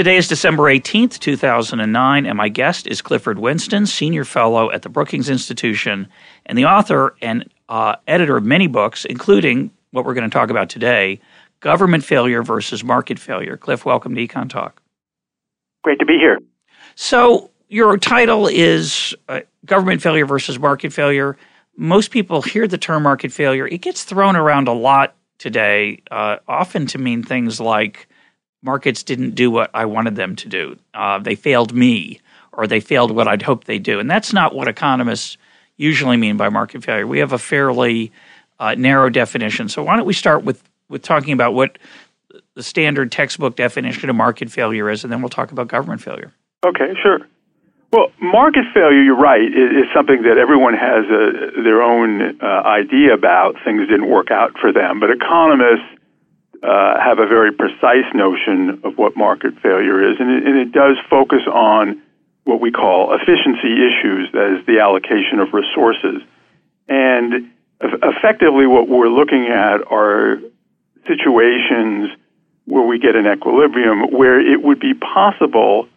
Today is December 18th, 2009, and my guest is Clifford Winston, Senior Fellow at the Brookings Institution and the author and uh, editor of many books, including what we're going to talk about today Government Failure versus Market Failure. Cliff, welcome to Econ Talk. Great to be here. So, your title is uh, Government Failure versus Market Failure. Most people hear the term market failure, it gets thrown around a lot today, uh, often to mean things like markets didn't do what I wanted them to do. Uh, they failed me, or they failed what I'd hoped they would do. And that's not what economists usually mean by market failure. We have a fairly uh, narrow definition. So why don't we start with with talking about what the standard textbook definition of market failure is, and then we'll talk about government failure. Okay, sure. Well, market failure, you're right, is, is something that everyone has a, their own uh, idea about. Things didn't work out for them, but economists uh, have a very precise notion of what market failure is, and it, and it does focus on what we call efficiency issues, that is, the allocation of resources. And effectively, what we're looking at are situations where we get an equilibrium where it would be possible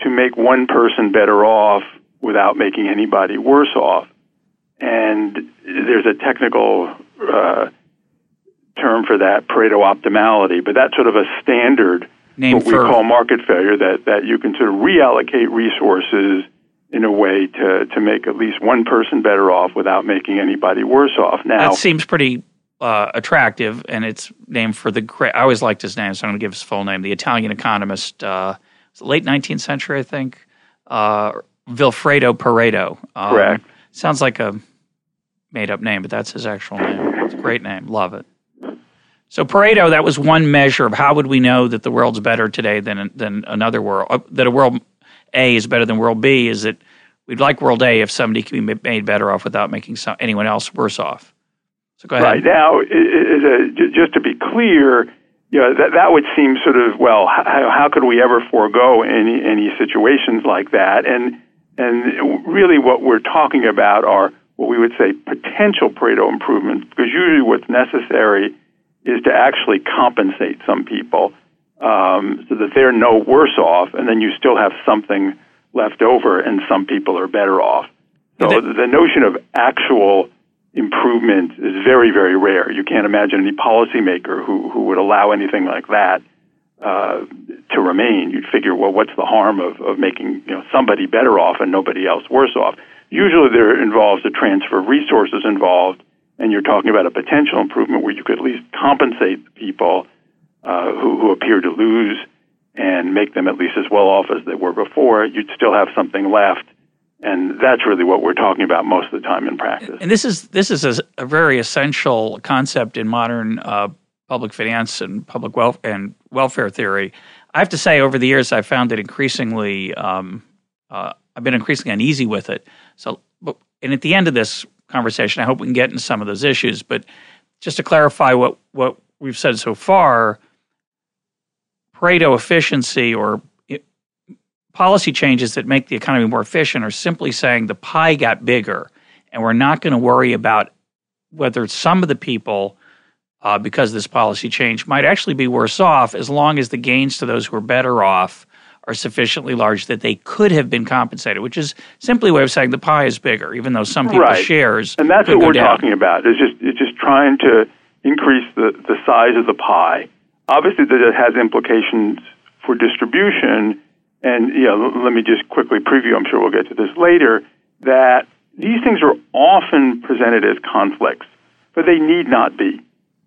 to make one person better off without making anybody worse off. And there's a technical uh, term for that, Pareto optimality, but that's sort of a standard Name what we call market failure that, that you can sort of reallocate resources in a way to, to make at least one person better off without making anybody worse off. Now that seems pretty uh, attractive, and it's named for the great. I always liked his name, so I'm going to give his full name. The Italian economist, uh, late 19th century, I think, uh, Vilfredo Pareto. Um, Correct. Sounds like a made up name, but that's his actual name. It's a great name. Love it. So Pareto, that was one measure of how would we know that the world's better today than than another world, uh, that a world A is better than world B. Is that we'd like world A if somebody can be made better off without making some, anyone else worse off. So go ahead. Right now, just to be clear, you know, that that would seem sort of well, how, how could we ever forego any any situations like that? And and really, what we're talking about are what we would say potential Pareto improvements, because usually what's necessary is to actually compensate some people um, so that they're no worse off, and then you still have something left over, and some people are better off. So the notion of actual improvement is very, very rare. You can't imagine any policymaker who, who would allow anything like that uh, to remain. You'd figure, well, what's the harm of, of making you know somebody better off and nobody else worse off? Usually, there involves a transfer of resources involved and you're talking about a potential improvement where you could at least compensate people uh, who, who appear to lose and make them at least as well off as they were before, you'd still have something left. And that's really what we're talking about most of the time in practice. And this is this is a, a very essential concept in modern uh, public finance and public wealth and welfare theory. I have to say, over the years, I've found it increasingly. Um, uh, I've been increasingly uneasy with it. So, but, and at the end of this conversation. I hope we can get into some of those issues. But just to clarify what, what we've said so far, Pareto efficiency or policy changes that make the economy more efficient are simply saying the pie got bigger, and we're not going to worry about whether some of the people, uh, because this policy change, might actually be worse off as long as the gains to those who are better off are sufficiently large that they could have been compensated, which is simply a way of saying the pie is bigger, even though some people's right. shares. And that's what we're down. talking about. It's just it's just trying to increase the, the size of the pie. Obviously, that it has implications for distribution. And you know, let me just quickly preview. I'm sure we'll get to this later. That these things are often presented as conflicts, but they need not be.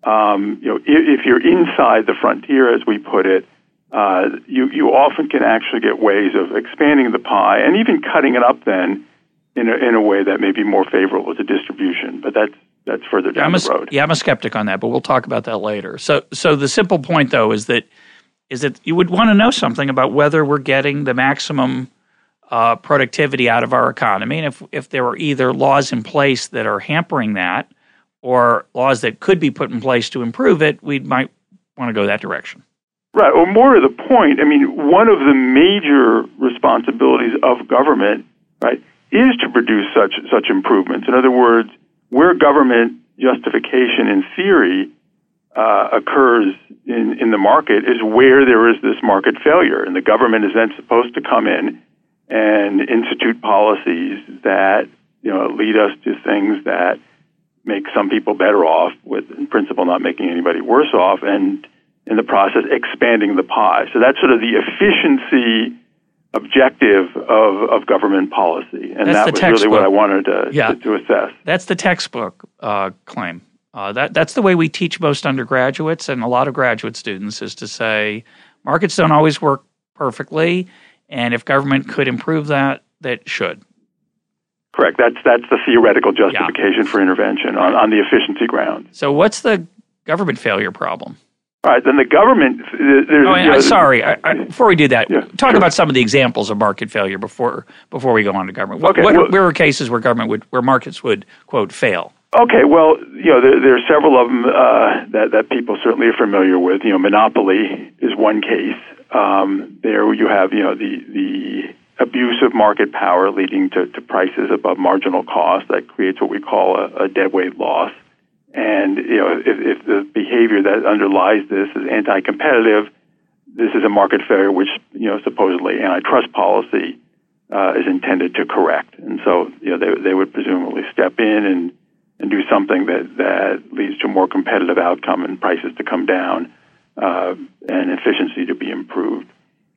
Um, you know, if, if you're inside the frontier, as we put it, uh, you, you often can actually get ways of expanding the pie and even cutting it up then in a, in a way that may be more favorable to distribution. But that's that's further down yeah, the road. Yeah, I'm a skeptic on that, but we'll talk about that later. So, so the simple point though is that is that you would want to know something about whether we're getting the maximum uh, productivity out of our economy, and if if there are either laws in place that are hampering that, or laws that could be put in place to improve it, we might want to go that direction. Right. Or more to the point, I mean, one of the major responsibilities of government, right, is to produce such such improvements. In other words, where government justification in theory uh, occurs in, in the market is where there is this market failure, and the government is then supposed to come in and institute policies that you know lead us to things that make some people better off, with in principle not making anybody worse off, and in the process expanding the pie. So that's sort of the efficiency objective of, of government policy, and that's that was textbook. really what I wanted to, yeah. to, to, assess. That's the textbook uh, claim. Uh, that that's the way we teach most undergraduates and a lot of graduate students is to say markets don't always work perfectly, and if government could improve that, that should. Correct. That's that's the theoretical justification yeah. for intervention on, on the efficiency ground. So, what's the government failure problem? All right, then the government. There's, oh, you know, sorry. I, I, before we do that, yeah, talk sure. about some of the examples of market failure before before we go on to government. What, okay, what, well, where are cases where government would where markets would quote fail? Okay, well, you know, there, there are several of them uh, that that people certainly are familiar with. You know, monopoly is one case. Um, there you have you know the the abuse of market power leading to, to prices above marginal cost that creates what we call a, a deadweight loss. And you know, if, if the behavior that underlies this is anti-competitive, this is a market failure which you know supposedly antitrust policy uh, is intended to correct. And so you know they they would presumably step in and and do something that that leads to a more competitive outcome and prices to come down uh, and efficiency to be improved.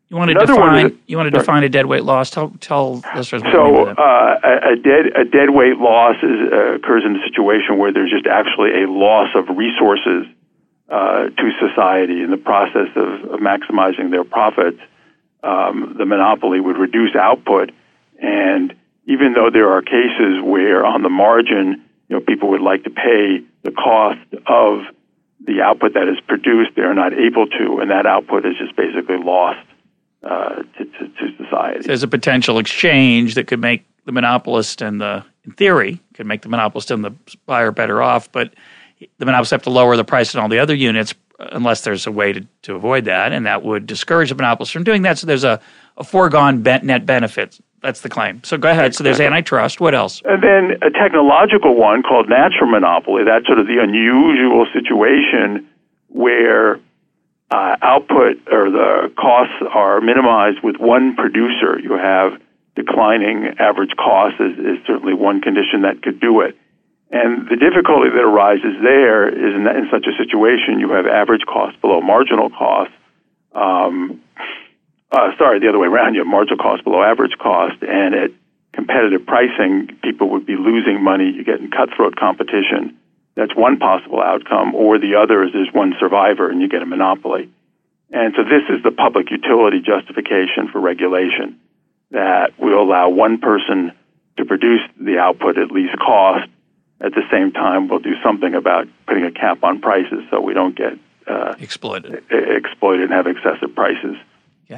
You want to Another define is, you want to define a deadweight loss. Tell tell listeners. What So you mean by uh, a, a dead a dead weight loss is, uh, occurs in a situation where there's just actually a loss of resources uh, to society in the process of, of maximizing their profits. Um, the monopoly would reduce output, and even though there are cases where on the margin, you know, people would like to pay the cost of the output that is produced, they are not able to, and that output is just basically lost uh, to, to, to, society. There's a potential exchange that could make the monopolist and the, in theory, could make the monopolist and the buyer better off, but the monopolists have to lower the price on all the other units unless there's a way to, to avoid that, and that would discourage the monopolist from doing that. So there's a, a foregone net benefit. That's the claim. So go ahead. So there's antitrust. What else? And then a technological one called natural monopoly. That's sort of the unusual situation where uh, output or the costs are minimized with one producer. You have declining average costs is, is certainly one condition that could do it. And the difficulty that arises there is in, that, in such a situation, you have average cost below marginal cost. Um, uh, sorry, the other way around. You have marginal cost below average cost, and at competitive pricing, people would be losing money. You get in cutthroat competition. That's one possible outcome. Or the other is there's one survivor, and you get a monopoly. And so this is the public utility justification for regulation that will allow one person to produce the output at least cost. At the same time, we'll do something about putting a cap on prices so we don't get uh, exploited, exploited and have excessive prices.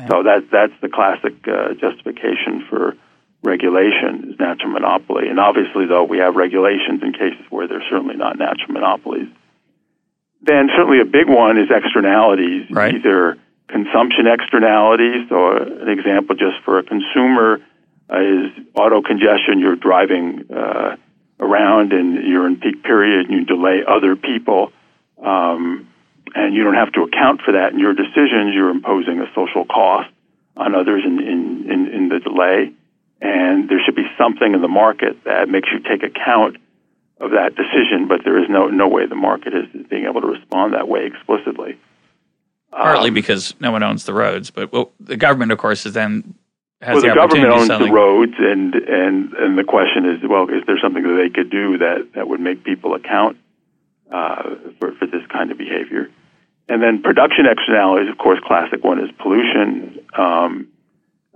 So that that's the classic uh, justification for regulation is natural monopoly. And obviously, though, we have regulations in cases where they're certainly not natural monopolies. Then certainly a big one is externalities, right. either consumption externalities. So an example just for a consumer uh, is auto congestion. You're driving uh, around and you're in peak period and you delay other people. Um, and you don't have to account for that in your decisions. You're imposing a social cost on others in, in, in, in the delay. And there should be something in the market that makes you take account of that decision, but there is no, no way the market is being able to respond that way explicitly. Partly Um, because no one owns the roads, but well, the government, of course, is then has well, the, the government owns to the roads, and and and the question is, well, is there something that they could do that that would make people account uh, for for this kind of behavior? And then production externalities, of course, classic one is pollution, um,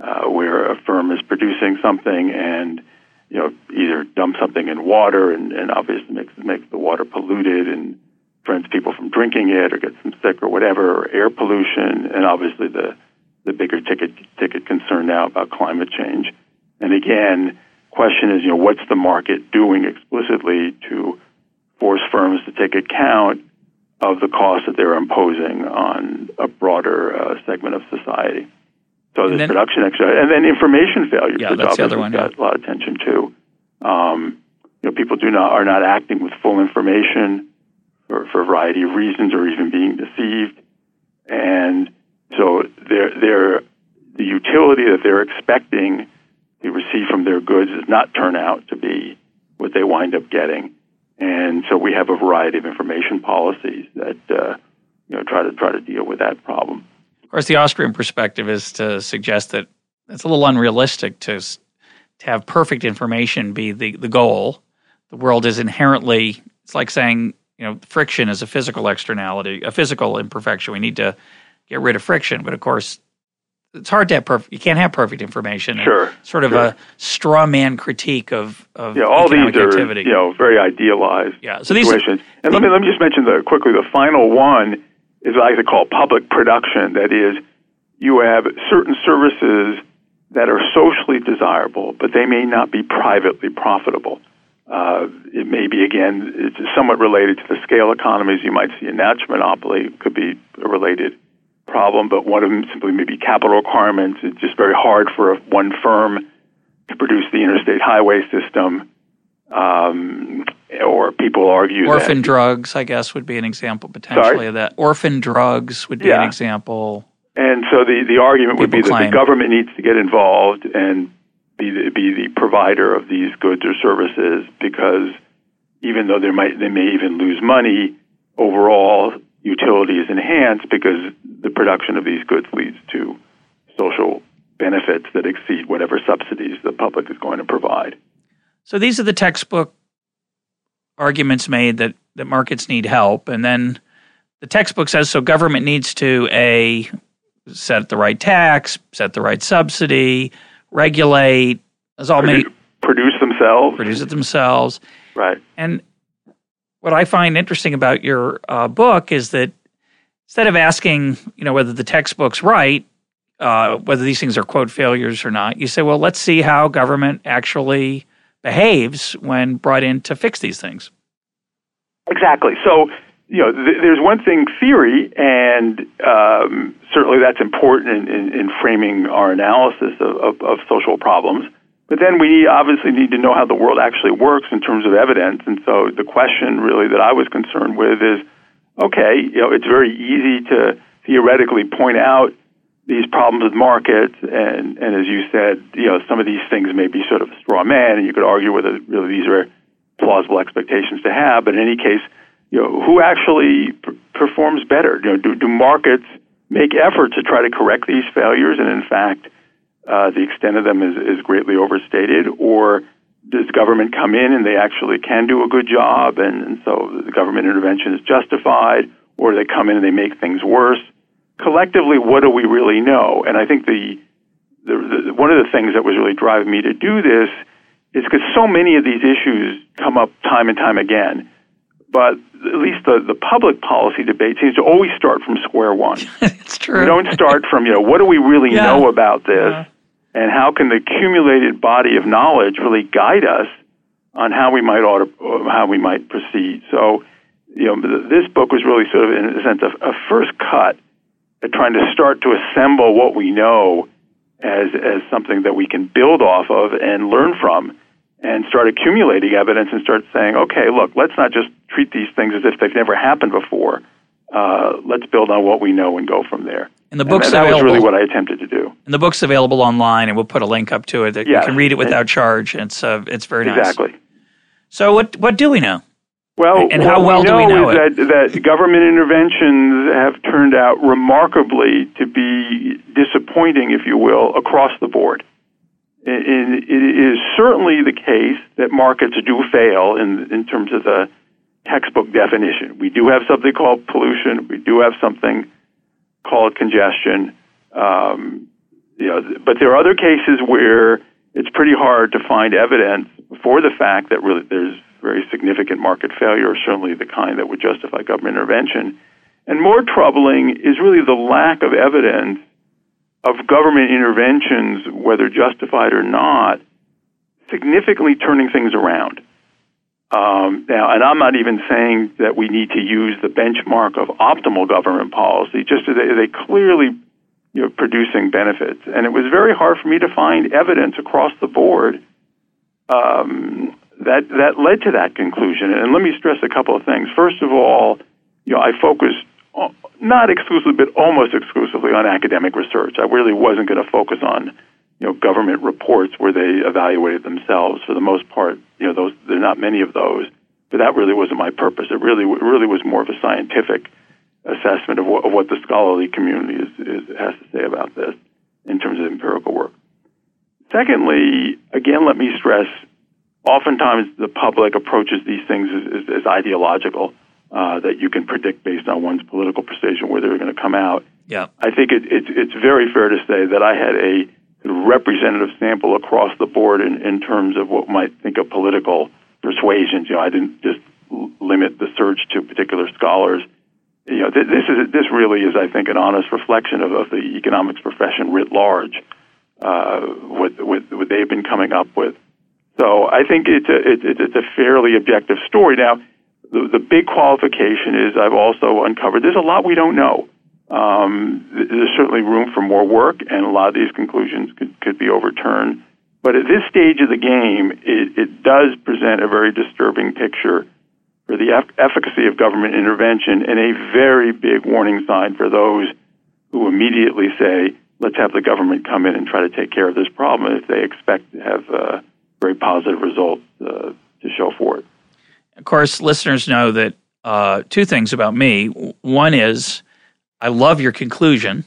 uh, where a firm is producing something and you know either dump something in water and, and obviously makes makes the water polluted and prevents people from drinking it or gets them sick or whatever, or air pollution, and obviously the the bigger ticket ticket concern now about climate change. And again, question is, you know, what's the market doing explicitly to force firms to take account of the cost that they're imposing on a broader uh, segment of society? So there's production extra, and then information failure, yeah, that's the other one, got yeah. a lot of attention too. Um, you know, people do not are not acting with full information for, for a variety of reasons, or even being deceived, and so they're, they're, the utility that they're expecting to receive from their goods does not turn out to be what they wind up getting. And so we have a variety of information policies that uh, you know try to try to deal with that problem. Of course, the Austrian perspective is to suggest that it's a little unrealistic to to have perfect information be the, the goal. The world is inherently it's like saying you know friction is a physical externality, a physical imperfection. We need to get rid of friction. But of course, it's hard to have perfect. You can't have perfect information. Sure. Sort of sure. a straw man critique of of yeah. All these are activity. you know very idealized yeah. So situations. These, and let me let me just mention the quickly the final one is what I like to call public production. That is, you have certain services that are socially desirable, but they may not be privately profitable. Uh, it may be again, it's somewhat related to the scale economies you might see in natural monopoly. Could be a related problem, but one of them simply may be capital requirements. It's just very hard for a, one firm to produce the interstate highway system. Um, or people argue orphan that, drugs, I guess, would be an example potentially sorry? of that. Orphan drugs would be yeah. an example. And so the, the argument would be People that the government needs to get involved and be the, be the provider of these goods or services because even though they might they may even lose money overall, utility is enhanced because the production of these goods leads to social benefits that exceed whatever subsidies the public is going to provide. So these are the textbook arguments made that, that markets need help. And then the textbook says so government needs to a set the right tax, set the right subsidy, regulate, as all produce, many produce themselves. produce it themselves. Right. And what I find interesting about your uh, book is that instead of asking, you know, whether the textbook's right, uh, whether these things are quote failures or not, you say, well, let's see how government actually behaves when brought in to fix these things. Exactly. So, you know, th- there's one thing theory, and um, certainly that's important in, in, in framing our analysis of, of, of, social problems. But then we obviously need to know how the world actually works in terms of evidence. And so the question really that I was concerned with is, okay, you know, it's very easy to theoretically point out these problems with markets, and, and as you said, you know, some of these things may be sort of a straw man, and you could argue whether really these are plausible expectations to have. But in any case, you know, who actually p- performs better? You know, do, do markets make efforts to try to correct these failures, and in fact, uh, the extent of them is, is greatly overstated, or does government come in and they actually can do a good job, and, and so the government intervention is justified, or they come in and they make things worse? Collectively, what do we really know? And I think the, the, the one of the things that was really driving me to do this is because so many of these issues come up time and time again. But at least the, the public policy debate seems to always start from square one. it's true. We don't start from, you know, what do we really Yeah. know about this? Yeah. And how can the accumulated body of knowledge really guide us on how we might ought to, uh, how we might proceed? So, you know, this book was really sort of, in a sense, a, a first cut trying to start to assemble what we know as as something that we can build off of and learn from and start accumulating evidence and start saying, okay, look, let's not just treat these things as if they've never happened before. Uh, let's build on what we know and go from there. And the book's and that was available. really what I attempted to do. and the book's available online, and we'll put a link up to it that Yes. you can read it without charge. It's uh, it's very nice. Exactly. So what what do we know? Well, And how well we do we know is that, that government interventions have turned out remarkably to be disappointing, if you will, across the board. And it is certainly the case that markets do fail in, in terms of the textbook definition. We do have something called pollution. We do have something called congestion. Um, you know, but there are other cases where it's pretty hard to find evidence for the fact that really there's very significant market failure, certainly the kind that would justify government intervention. And more troubling is really the lack of evidence of government interventions, whether justified or not, significantly turning things around. Um, now, and I'm not even saying that we need to use the benchmark of optimal government policy, just they, they clearly you know, producing benefits. And it was very hard for me to find evidence across the board um, that that led to that conclusion. And let me stress a couple of things. First of all, you know, I focused not exclusively, but almost exclusively on academic research. I really wasn't going to focus on you know government reports where they evaluated themselves. For the most part, you know, those there are not many of those. But that really wasn't my purpose. It really it really was more of a scientific assessment of what, of what the scholarly community is, is, has to say about this in terms of empirical work. Secondly, again, let me stress oftentimes the public approaches these things as, as, as ideological, uh, that you can predict based on one's political persuasion where they're going to come out. Yeah. I think it, it, it's very fair to say that I had a representative sample across the board in, in terms of what might think of political persuasions. You know, I didn't just limit the search to particular scholars. You know, th- this is this really is, I think, an honest reflection of, of the economics profession writ large. Uh, what, what, what they've been coming up with. So I think it's a, it, it's a fairly objective story. Now, the, the big qualification is I've also uncovered there's a lot we don't know. Um, there's certainly room for more work, and a lot of these conclusions could, could be overturned. But at this stage of the game, it, it does present a very disturbing picture for the eff- efficacy of government intervention and a very big warning sign for those who immediately say, let's have the government come in and try to take care of this problem if they expect to have uh, very positive result uh, to show for it. Of course, listeners know that uh, two things about me. One is I love your conclusion,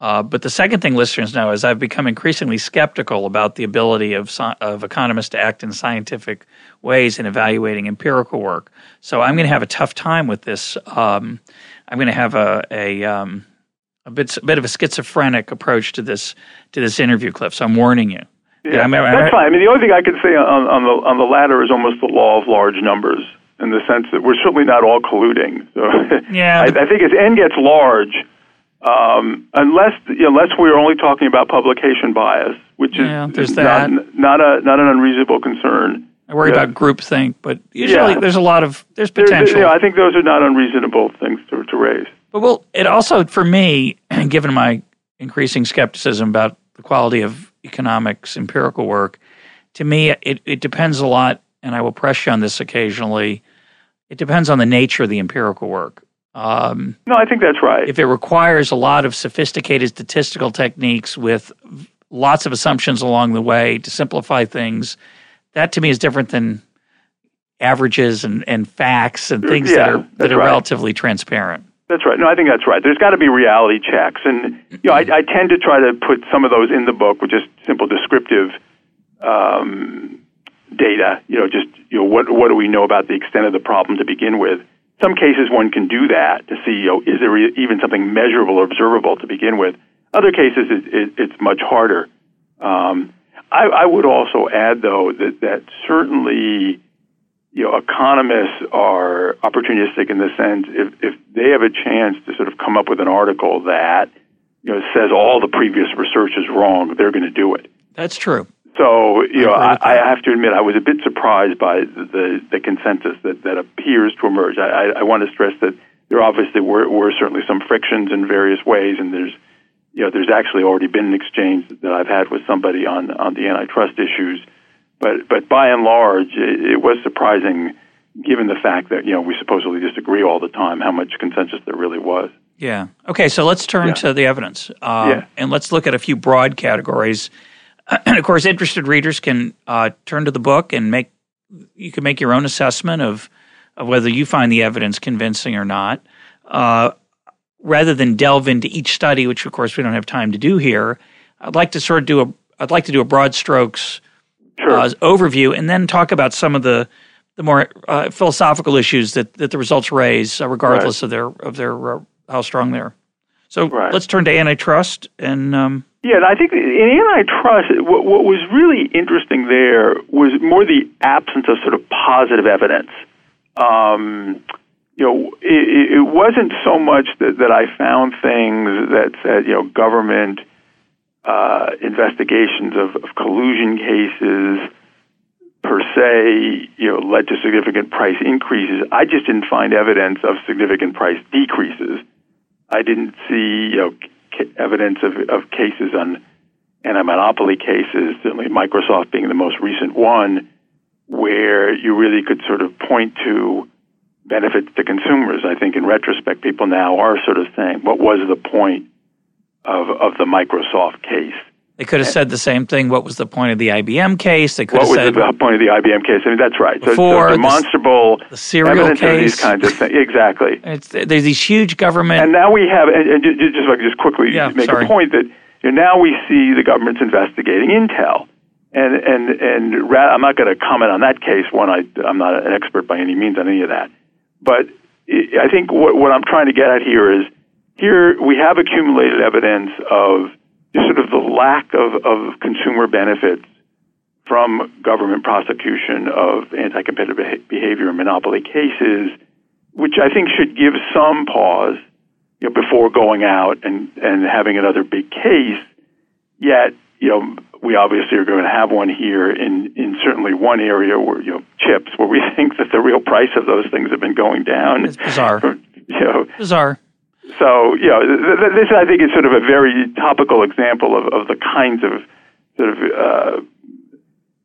uh, but the second thing listeners know is I've become increasingly skeptical about the ability of of economists to act in scientific ways in evaluating empirical work. So I'm going to have a tough time with this. Um, I'm going to have a, a um, a bit a bit of a schizophrenic approach to this to this interview, Cliff. So I'm warning you. Yeah, I mean, that's fine. I mean, the only thing I could say on, on the on the latter is almost the law of large numbers in the sense that we're certainly not all colluding. So yeah, I, I think as n gets large, um, unless unless we're only talking about publication bias, which is, yeah, is that. not not a not an unreasonable concern. I worry Yeah. about groupthink, but usually Yeah. there's a lot of there's potential. you know, I think those are not unreasonable things to, to raise. But well, it also for me, given my increasing skepticism about the quality of economics empirical work, to me it, it depends a lot, and I will press you on this occasionally. It depends on the nature of the empirical work. Um, No, I think that's right. if it requires a lot of sophisticated statistical techniques with lots of assumptions along the way to simplify things, that to me is different than averages and, and facts and things that are that are right. relatively transparent. That's right. No, I think that's right. There's got to be reality checks, and you know, I, I tend to try to put some of those in the book with just simple descriptive um, data. You know, just you know, what what do we know about the extent of the problem to begin with? Some cases one can do that to see, you know, is there even something measurable or observable to begin with. Other cases, it, it, it's much harder. Um, I, I would also add, though, that that certainly you know, economists are opportunistic in the sense if, if they have a chance to sort of come up with an article that, you know, says all the previous research is wrong, they're going to do it. That's true. So, you know, I, I have to admit I was a bit surprised by the, the, the consensus that, that appears to emerge. I, I, I want to stress that there obviously were, were certainly some frictions in various ways, and there's, you know, there's actually already been an exchange that I've had with somebody on, on the antitrust issues. But, but by and large, it, it was surprising given the fact that, you know, we supposedly disagree all the time, how much consensus there really was. Yeah. Okay, so let's turn Yeah. to the evidence. Um, Yeah. And let's look at a few broad categories. And of course, interested readers can uh, turn to the book and make you can make your own assessment of of whether you find the evidence convincing or not. Uh, rather than delve into each study, which of course we don't have time to do here, I'd like to sort of do a I'd like to do a broad strokes Sure. uh, overview and then talk about some of the the more uh, philosophical issues that, that the results raise, uh, regardless of their of their uh, how strong they are. So right. let's turn to antitrust and. Um, yeah, and I think in antitrust, what, what was really interesting there was more the absence of sort of positive evidence. Um, you know, it, it wasn't so much that, that I found things that said, you know, government uh, investigations of, of collusion cases per se, you know, led to significant price increases. I just didn't find evidence of significant price decreases. I didn't see, you know, evidence of, of cases on anti-monopoly cases, certainly Microsoft being the most recent one, where you really could sort of point to benefits to consumers. I think in retrospect, people now are sort of saying, what was the point of, of the Microsoft case? They could have said the same thing. What was the point of the IBM case? They could what have said was the point of the IBM case? I mean, that's right. Before so, so demonstrable the, the serial evidence case. of these kinds of things. Exactly. It's, there's these huge government. And now we have, and, just, just like just quickly yeah, make sorry. a point that you know, now we see the government's investigating Intel. And and and I'm not going to comment on that case. One, I I'm not an expert by any means on any of that. But I think what, what I'm trying to get at here is here we have accumulated evidence of sort of the lack of, of consumer benefits from government prosecution of anti-competitive behavior and monopoly cases, which I think should give some pause you know, before going out and, and having another big case. Yet, you know, we obviously are going to have one here in, in certainly one area where, you know, chips, where we think that the real price of those things have been going down. It's bizarre. You know, bizarre. So, you know, this I think is sort of a very topical example of, of the kinds of sort of uh,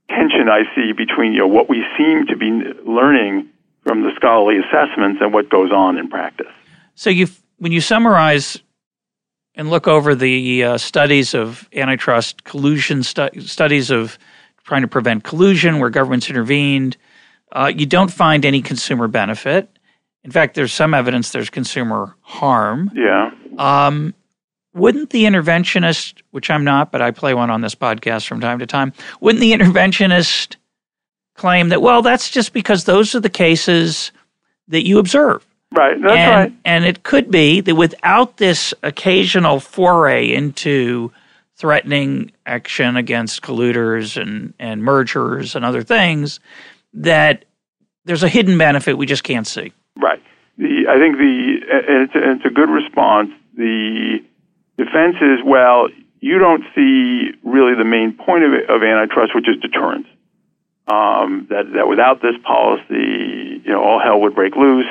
tension I see between you know what we seem to be learning from the scholarly assessments and what goes on in practice. So, you when you summarize and look over the uh, studies of antitrust collusion stu- studies of trying to prevent collusion where governments intervened, uh, you don't find any consumer benefit. In fact, there's some evidence there's consumer harm. Yeah. Um, wouldn't the interventionist, which I'm not, but I play one on this podcast from time to time, wouldn't the interventionist claim that, well, that's just because those are the cases that you observe? Right, that's and, right. And it could be that without this occasional foray into threatening action against colluders and, and mergers and other things, that there's a hidden benefit we just can't see. Right. The, I think the and it's, a, it's a good response. The defense is well, you don't see really the main point of, of antitrust, which is deterrence. Um, that that without this policy, you know, all hell would break loose,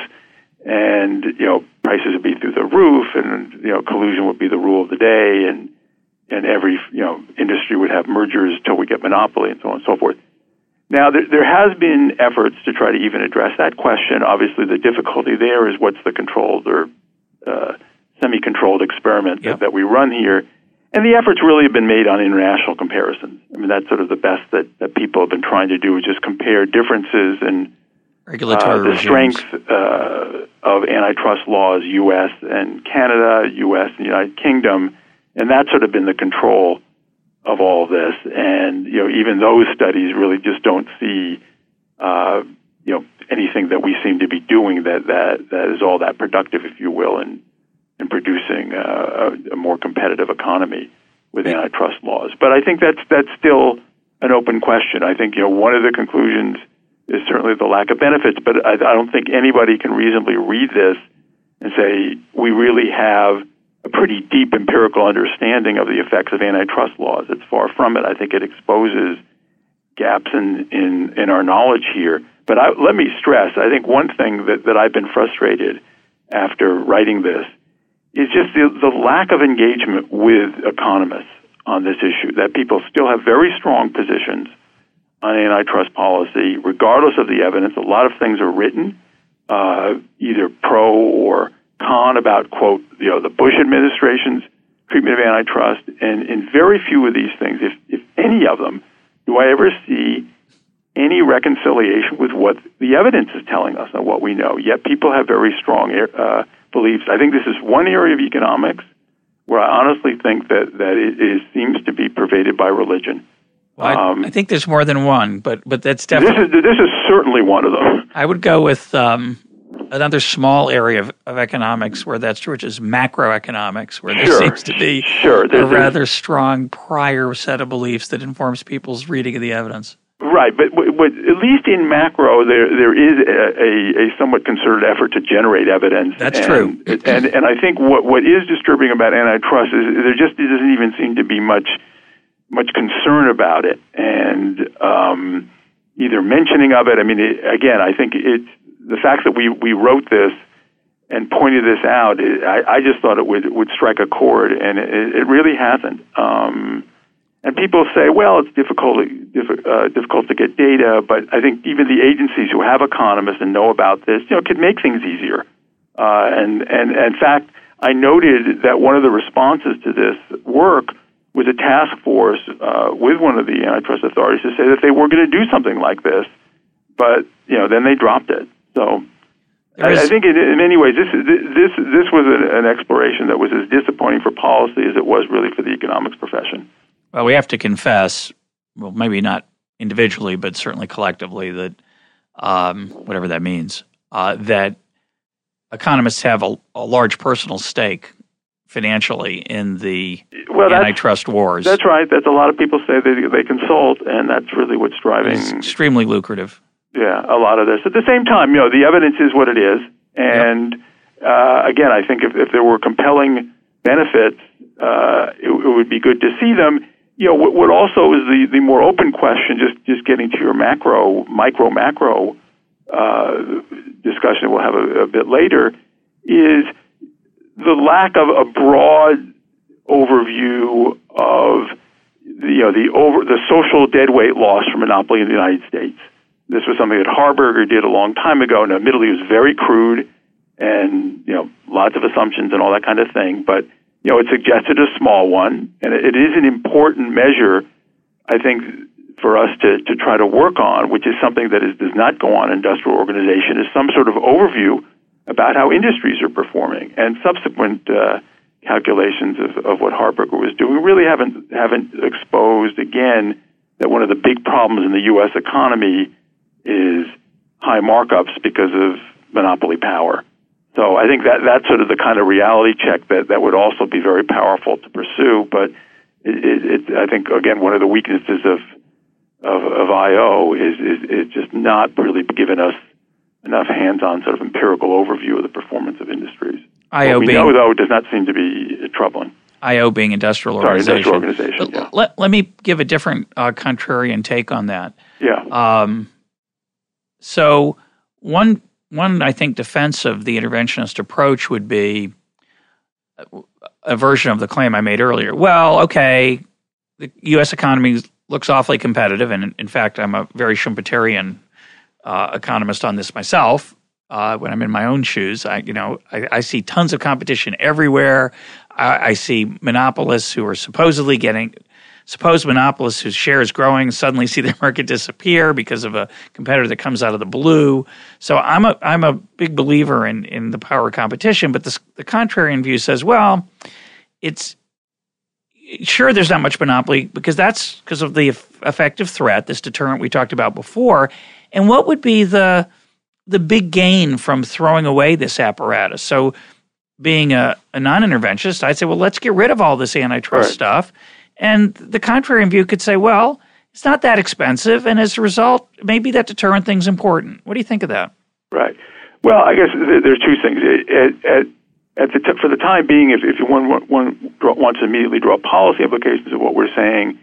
and you know, prices would be through the roof, and you know, collusion would be the rule of the day, and and every you know industry would have mergers until we get monopoly, and so on and so forth. Now, there, there has been efforts to try to even address that question. Obviously, the difficulty there is what's the controlled or uh, semi-controlled experiment yep. that, that we run here. And the efforts really have been made on international comparisons. I mean, that's sort of the best that, that people have been trying to do, is just compare differences in regulatory uh, the regimes. strength uh, of antitrust laws, U.S. and Canada, U.S. and the United Kingdom, and that's sort of been the control of all this. And you know, even those studies really just don't see, uh, you know, anything that we seem to be doing that that that is all that productive, if you will, in in producing uh, a, a more competitive economy with antitrust laws. But I think that's that's still an open question. I think you know one of the conclusions is certainly the lack of benefits, but I, I don't think anybody can reasonably read this and say we really have a pretty deep empirical understanding of the effects of antitrust laws. It's far from it. I think it exposes gaps in, in, in our knowledge here. But I, let me stress, I think one thing that, that I've been frustrated after writing this is just the, the lack of engagement with economists on this issue, that people still have very strong positions on antitrust policy, regardless of the evidence. A lot of things are written, uh, either pro or con about quote you know the Bush administration's treatment of antitrust, and in very few of these things, if if any of them, do I ever see any reconciliation with what the evidence is telling us and what we know. Yet people have very strong uh, beliefs. I think this is one area of economics where I honestly think that that it, seems to be pervaded by religion. Well, I, um, I, think there's more than one, but but that's definitely this is this is certainly one of them. I would go with um, another small area of, of economics where that's true, which is macroeconomics, where there Sure. seems to be Sure, a rather strong prior set of beliefs that informs people's reading of the evidence. Right, but, but but at least in macro, there there is a, a, a somewhat concerted effort to generate evidence. That's and, true. And and I think what what is disturbing about antitrust is there just doesn't even seem to be much much concern about it, and um, either mentioning of it. I mean, it, again, I think it's the fact that we we wrote this and pointed this out. It, I, I just thought it would would strike a chord, and it, it really hasn't. Um, and people say, well, it's difficult diff- uh, difficult to get data, but I think even the agencies who have economists and know about this, you know, could make things easier. Uh, and and in fact, I noted that one of the responses to this work was a task force uh, with one of the antitrust authorities to say that they were going to do something like this, but you know, then they dropped it. So. I, I think in, in many ways this this this was an, an exploration that was as disappointing for policy as it was really for the economics profession. Well, we have to confess, well, maybe not individually, but certainly collectively, that um, whatever that means, uh, that economists have a, a large personal stake financially in the Well, that's antitrust wars. that's right. That's a lot of people say they they consult, and that's really what's driving It's extremely lucrative. Yeah a lot of this. At the same time, you know, the evidence is what it is, and uh, again, I think if if there were compelling benefits, uh, it, it would be good to see them. You know, what, what also is the, the more open question, just just getting to your macro, micro, macro uh, discussion we'll have a, a bit later, is the lack of a broad overview of you know the over the social deadweight loss from monopoly in the United States. This was something that Harberger did a long time ago, and admittedly it was very crude and you know lots of assumptions and all that kind of thing. But you know it suggested a small one, and it, is an important measure, I think, for us to to try to work on, which is something that is, does not go on in industrial organization, is some sort of overview about how industries are performing and subsequent. Uh, calculations of, of what Harberger was doing really haven't haven't exposed again that one of the big problems in the U.S. economy is high markups because of monopoly power. So I think that that's sort of the kind of reality check that, that would also be very powerful to pursue. But it, it, it, I think again one of the weaknesses of of, of IO is, is is just not really given us enough hands-on sort of empirical overview of the performance of industries. IO what we being know though does not seem to be troubling. IO being industrial Sorry, organization. industrial organization, yeah. let, let me give a different uh, contrarian take on that. Yeah. Um, so one one I think defense of the interventionist approach would be a version of the claim I made earlier. Well, okay, the U.S. economy looks awfully competitive, and in, fact, I'm a very Schumpeterian uh, economist on this myself. Uh, when I'm in my own shoes, I you know I, I see tons of competition everywhere. I, I see monopolists who are supposedly getting supposed monopolists whose share is growing suddenly see their market disappear because of a competitor that comes out of the blue. So I'm a I'm a big believer in in the power of competition, but this, the contrarian view says, well, it's sure there's not much monopoly because that's because of the effective threat, this deterrent we talked about before. And what would be the the big gain from throwing away this apparatus? So being a, a non-interventionist, I'd say, well, let's get rid of all this antitrust Right. stuff. And the contrarian view could say, well, it's not that expensive, and as a result, maybe that deterrent thing's important. What do you think of that? Right. Well, I guess th- there's two things. At, at, at the t- for the time being, if, if one, one wants to immediately draw policy implications of what we're saying,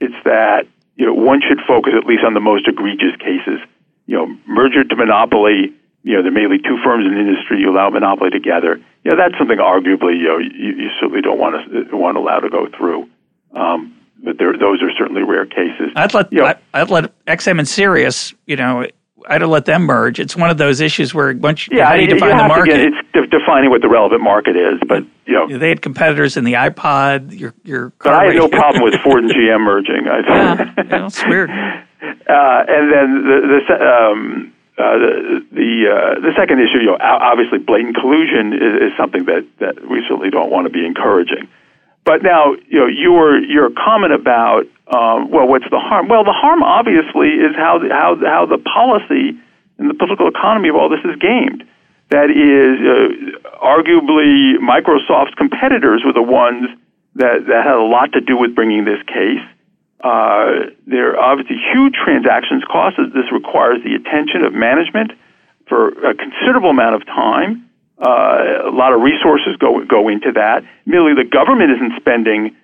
it's that you know one should focus at least on the most egregious cases. You know, merger to monopoly. You know, there may be two firms in the industry. You allow monopoly together. You know, that's something arguably you know you, you certainly don't want to want to allow to go through. Um, but there, those are certainly rare cases. I'd let You know, I, I'd let XM and Sirius, you know, I'd let them merge. It's one of those issues where once you, yeah, how do you define you the market? get, it's de- defining what the relevant market is. But you know, they had competitors in the iPod. Your your But I had no problem with Ford and GM merging. I Yeah, yeah, it's weird. Uh, and then the the um, uh, the the, uh, the second issue, you know, obviously blatant collusion is, is something that, that we certainly don't want to be encouraging. But now, you know, your your comment about um, well, what's the harm? Well, the harm obviously is how the, how how the policy and the political economy of all this is gamed. that is uh, arguably Microsoft's competitors were the ones that, that had a lot to do with bringing this case. Uh, there are obviously huge transactions costs. This requires the attention of management for a considerable amount of time. Uh, a lot of resources go go into that. Merely the government isn't spending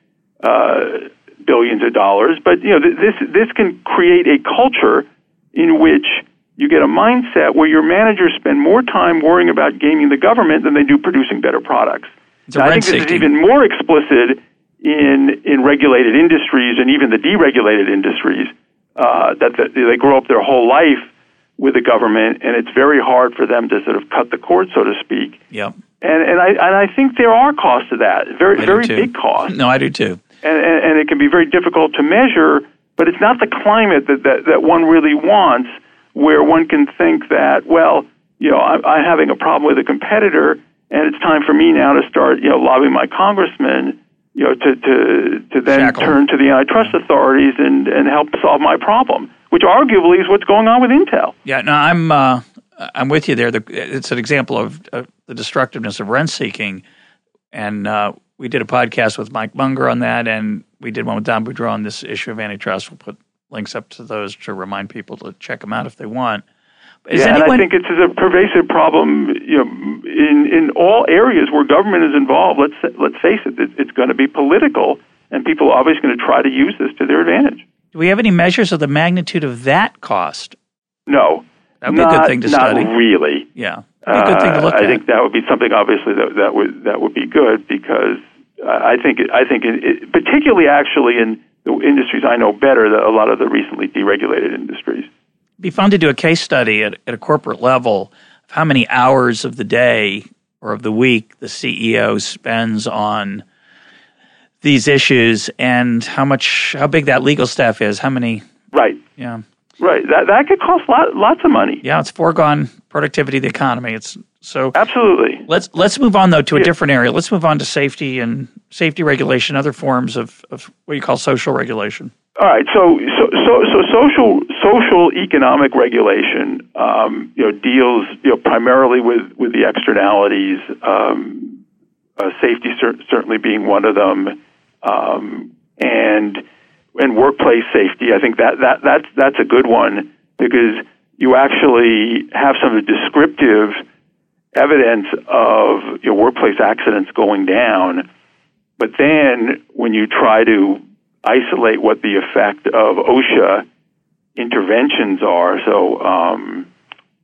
uh, billions of dollars, but you know th- this this can create a culture in which you get a mindset where your managers spend more time worrying about gaming the government than they do producing better products. I think this is even more explicit in in regulated industries and even the deregulated industries uh, that, that they grow up their whole life with the government, and it's very hard for them to sort of cut the cord, so to speak. Yep. And and I and I think there are costs to that, very I very big costs. No, I do too. And, and and it can be very difficult to measure, but it's not the climate that that, that one really wants, where one can think that well, you know, I'm, I'm having a problem with a competitor, and it's time for me now to start, you know, lobbying my congressman you know, to to to then Shackle. turn to the antitrust authorities and and help solve my problem, which arguably is what's going on with Intel. Yeah, no, I'm uh, I'm with you there. The, it's an example of uh, the destructiveness of rent seeking, and uh, we did a podcast with Mike Munger on that, and we did one with Don Boudreaux on this issue of antitrust. We'll put links up to those to remind people to check them out if they want. Is yeah, anyone, and I think it's a pervasive problem, you know, in in all areas where government is involved. Let's let's face it, it it's going to be political, and people are always going to try to use this to their advantage. Do we have any measures of the magnitude of that cost? No, That'd be a good thing to not study. really. Yeah, a good thing to look Uh, I at. think that would be something obviously that that would that would be good because I think I think it, it, particularly actually in the industries I know better, that a lot of the recently deregulated industries. It'd be fun to do a case study at, at a corporate level of how many hours of the day or of the week the CEO spends on these issues and how much how big that legal staff is how many Right, yeah right. That that could cost lot, lots of money. yeah it's foregone productivity of the economy it's so Absolutely. let's let's move on though to a Yeah. different area let's move on to safety and safety regulation other forms of, of what you call social regulation All right. So, so, so, so social, social economic regulation, um, you know, deals, you know, primarily with, with the externalities, um, uh, safety cer- certainly being one of them, um, and, and workplace safety. I think that, that, that's, that's a good one because you actually have some descriptive evidence of your workplace accidents going down. But then when you try to isolate what the effect of OSHA interventions are, so um,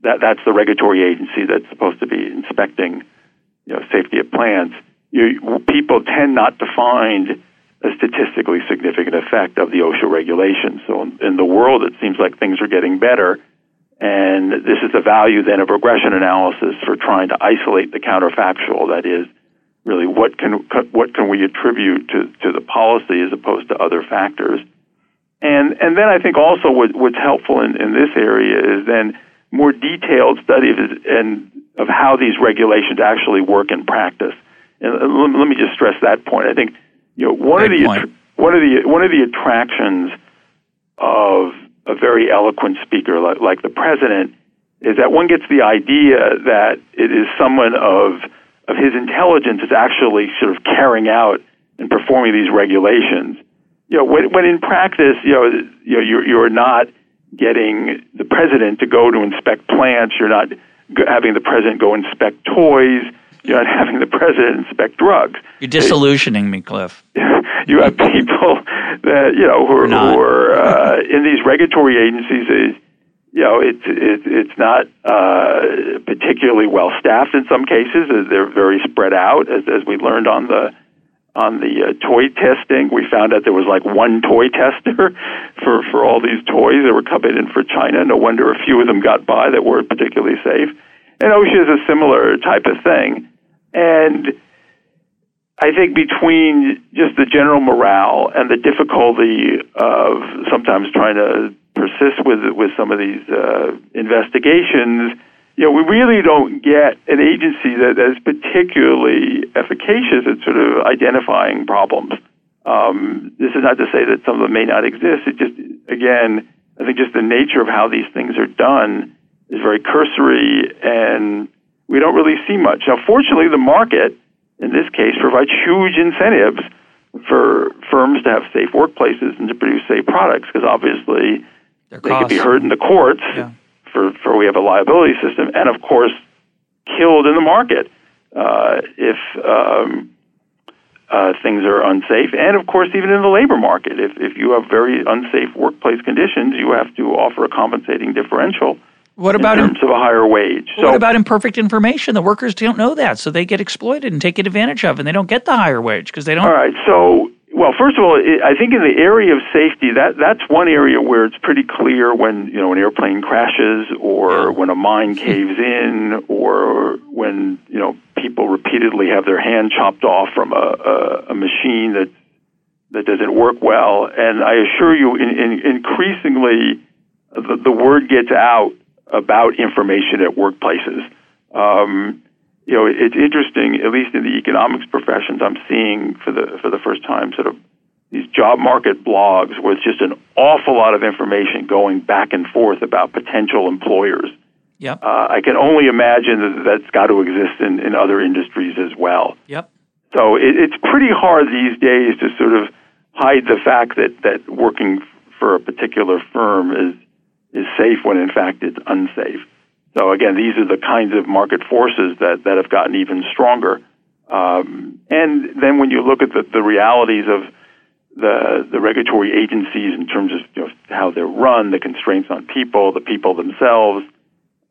that that's the regulatory agency that's supposed to be inspecting you know, safety of plants. You, people tend not to find a statistically significant effect of the OSHA regulations. So in, in the world, it seems like things are getting better. And this is the value then of regression analysis for trying to isolate the counterfactual. That is, really what can what can we attribute to, to the policy as opposed to other factors. And and then I think also what, what's helpful in, in this area is then more detailed studies and of how these regulations actually work in practice. And let, let me just stress that point. I think you know one Great of the point. one of the one of the attractions of a very eloquent speaker like, like the president is that one gets the idea that it is someone of of his intelligence is actually sort of carrying out and performing these regulations. You know, when, when in practice, you know, you know, you're, you're not getting the president to go to inspect plants. You're not having the president go inspect toys. You're not having the president inspect drugs. you're disillusioning me cliff you have people that you know who are, who are uh, in these regulatory agencies. Is, you know, it's it, it's not uh, particularly well staffed in some cases. They're very spread out, as as we learned on the on the uh, toy testing. We found out there was like one toy tester for for all these toys that were coming in for China. No wonder a few of them got by that weren't particularly safe. And OSHA is a similar type of thing, and I think between just the general morale and the difficulty of sometimes trying to persist with with some of these uh, investigations, you know, we really don't get an agency that is particularly efficacious at sort of identifying problems. Um, this is not to say that some of them may not exist. It just, again, I think just the nature of how these things are done is very cursory and we don't really see much. Now, fortunately, the market in this case provides huge incentives for firms to have safe workplaces and to produce safe products because obviously they could be heard in the courts yeah. for, for we have a liability system and of course killed in the market uh, if um, uh, things are unsafe and of course even in the labor market if, if you have very unsafe workplace conditions you have to offer a compensating differential what about in terms of a higher wage? So, what about imperfect information? The workers don't know that, so they get exploited and taken advantage of, and they don't get the higher wage because they don't. All right. So, well, first of all, I think in the area of safety, that that's one area where it's pretty clear when you know an airplane crashes, or when a mine caves in, or when you know people repeatedly have their hand chopped off from a, a, a machine that that doesn't work well. And I assure you, in, in increasingly, the, the word gets out about information at workplaces. Um, you know, it's interesting, at least in the economics professions, I'm seeing for the for the first time sort of these job market blogs where it's just an awful lot of information going back and forth about potential employers. Yep. Uh, I can only imagine that that's got to exist in, in other industries as well. Yep. So it, it's pretty hard these days to sort of hide the fact that, that working for a particular firm is is safe when in fact it's unsafe. So again, these are the kinds of market forces that, that have gotten even stronger. Um, and then when you look at the, the realities of the, the regulatory agencies in terms of you know, how they're run, the constraints on people, the people themselves,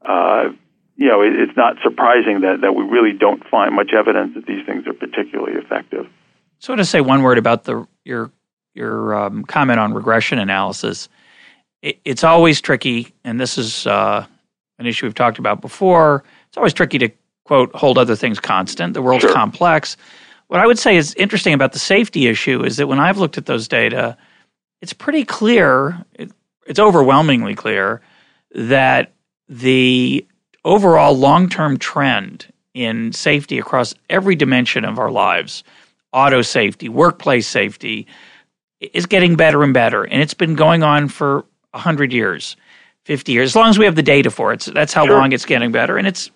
uh, you know, it, it's not surprising that, that we really don't find much evidence that these things are particularly effective. So to say one word about the your your um, comment on regression analysis it, it's always tricky, and this is uh, an issue we've talked about before. It's always tricky to quote hold other things constant. The world's sure. complex. What I would say is interesting about the safety issue is that when I've looked at those data, it's pretty clear. It, it's overwhelmingly clear that the overall long term trend in safety across every dimension of our lives auto safety, workplace safety is getting better and better. And it's been going on for 100 years, 50 years, as long as we have the data for it. So that's how sure. long it's getting better. And it's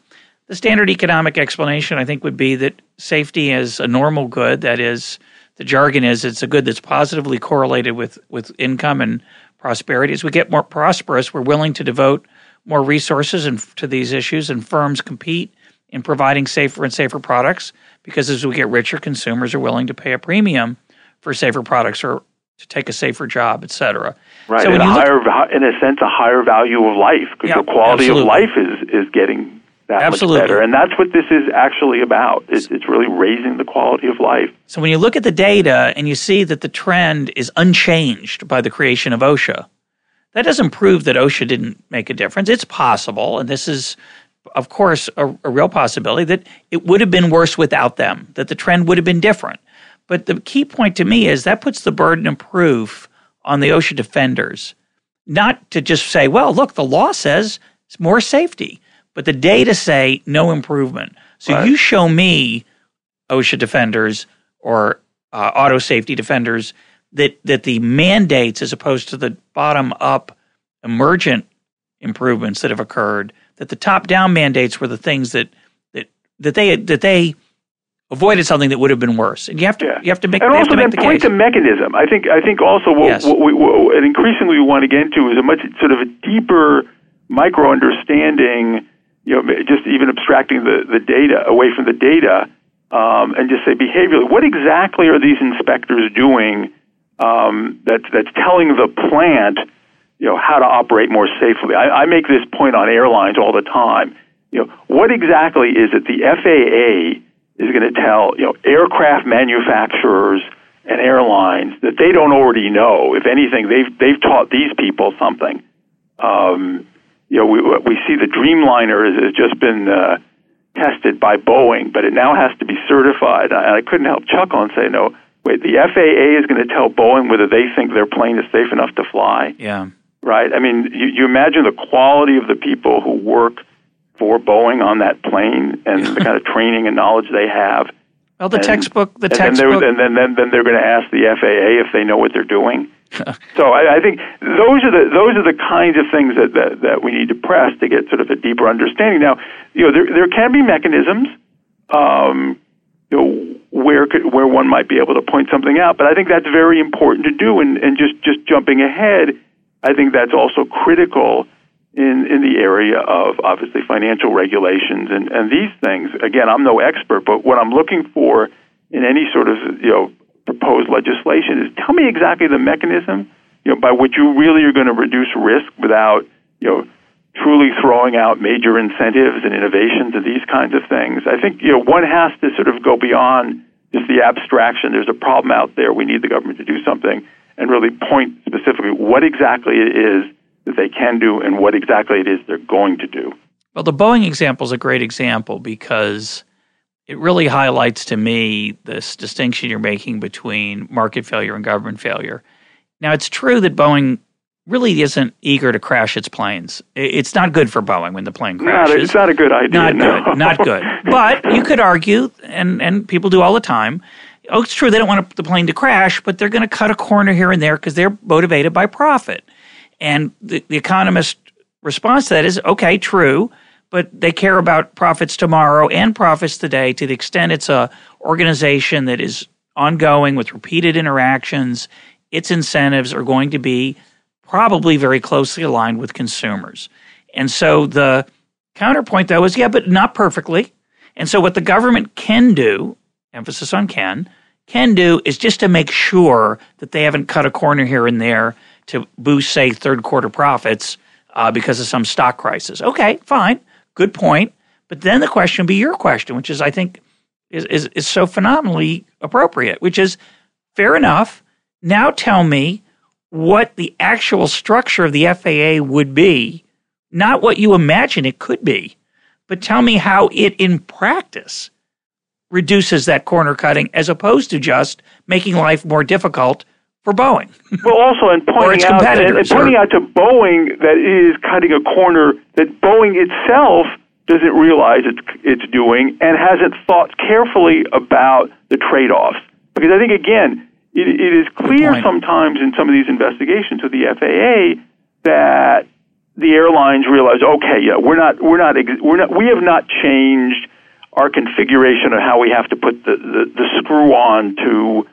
the standard economic explanation, I think, would be that safety is a normal good. That is, the jargon is it's a good that's positively correlated with, with income and prosperity. As we get more prosperous, we're willing to devote more resources and, to these issues, and firms compete in providing safer and safer products because as we get richer, consumers are willing to pay a premium for safer products or to take a safer job, et cetera. Right, so and a higher, look, in a sense, a higher value of life because yeah, the quality absolutely. of life is is getting that absolutely. much better, and that's what this is actually about. It's, it's really raising the quality of life. So when you look at the data and you see that the trend is unchanged by the creation of OSHA, that doesn't prove that OSHA didn't make a difference. It's possible, and this is of course, a, a, real possibility that it would have been worse without them, that the trend would have been different. But the key point to me is that puts the burden of proof on the OSHA defenders, not to just say, well, look, the law says it's more safety, but the data say no improvement. So right. you show me, OSHA defenders or uh, auto safety defenders, that, that the mandates, as opposed to the bottom up emergent improvements that have occurred, that the top down mandates were the things that, that, that they, that they avoided something that would have been worse. And you have to yeah. you have to make and also then the point case. to mechanism. I think I think also what, yes. what we what, and increasingly we want to get into is a much sort of a deeper micro understanding. You know, just even abstracting the, the data away from the data, um, and just say behaviorally, what exactly are these inspectors doing um, that's that's telling the plant, you know, how to operate more safely? I, I make this point on airlines all the time. You know, what exactly is it the FAA is going to tell you know aircraft manufacturers and airlines that they don't already know. If anything, they've they've taught these people something. Um, you know, we we see the Dreamliner has just been uh, tested by Boeing, but it now has to be certified. And I couldn't help chuckle and say, no, wait, the FAA is going to tell Boeing whether they think their plane is safe enough to fly. Yeah. Right. I mean, you, you imagine the quality of the people who work for Boeing on that plane and the kind of training and knowledge they have. Well, the and, textbook, the and textbook, then and then then, then they're going to ask the FAA if they know what they're doing. so I, I think those are the those are the kinds of things that, that that we need to press to get sort of a deeper understanding. Now, you know, there there can be mechanisms, um, you know, where could, where one might be able to point something out, but I think that's very important to do. And, and just just jumping ahead, I think that's also critical in in the area of obviously financial regulations and and these things. Again, I'm no expert, but what I'm looking for in any sort of you know proposed legislation is tell me exactly the mechanism you know by which you really are going to reduce risk without you know truly throwing out major incentives and innovations and these kinds of things. I think you know one has to sort of go beyond just the abstraction. There's a problem out there. We need the government to do something and really point specifically what exactly it is that they can do and what exactly it is they're going to do. Well, the Boeing example is a great example because it really highlights to me this distinction you're making between market failure and government failure. Now, it's true that Boeing really isn't eager to crash its planes. It's not good for Boeing when the plane crashes. Not, it's not a good idea. Not no. good. Not good. But you could argue, and, and people do all the time, oh, it's true they don't want the plane to crash, but they're going to cut a corner here and there because they're motivated by profit. And the, the economist response to that is okay, true, but they care about profits tomorrow and profits today to the extent it's a organization that is ongoing with repeated interactions. Its incentives are going to be probably very closely aligned with consumers. And so the counterpoint, though, is yeah, but not perfectly. And so what the government can do, emphasis on can, can do is just to make sure that they haven't cut a corner here and there to boost, say, third quarter profits uh, because of some stock crisis. Okay, fine, good point. But then the question would be your question, which is, I think, is, is, is so phenomenally appropriate, which is fair enough. Now tell me what the actual structure of the FAA would be, not what you imagine it could be, but tell me how it in practice reduces that corner cutting as opposed to just making life more difficult for Boeing. well, also, and pointing out and, and pointing out to Boeing that it is cutting a corner that Boeing itself doesn't realize it's it's doing and hasn't thought carefully about the trade-offs. Because I think again, it, it is clear sometimes in some of these investigations of the FAA that the airlines realize, okay, yeah, we're not we're not we're not we have not changed our configuration of how we have to put the, the, the screw on to,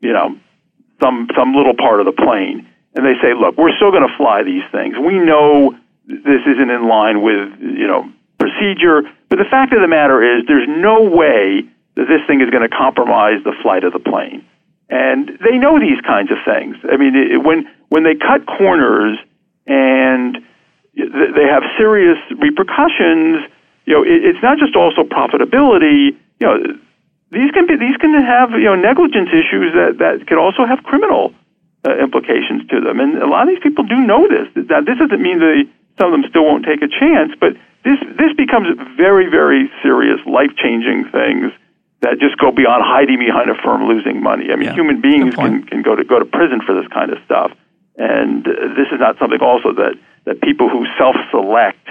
you know, some some little part of the plane, and they say, "Look, we're still going to fly these things. We know this isn't in line with you know procedure, but the fact of the matter is, there's no way that this thing is going to compromise the flight of the plane." And they know these kinds of things. I mean, it, when when they cut corners and they have serious repercussions, you know, it, it's not just also profitability. You know, these can be these can have you know negligence issues that that can also have criminal uh, implications to them. And a lot of these people do know this. That this doesn't mean that some of them still won't take a chance, but this this becomes very very serious, life changing things that just go beyond hiding behind a firm losing money. I mean, yeah. human beings can can go to go to prison for this kind of stuff, and uh, this is not something also that that people who self select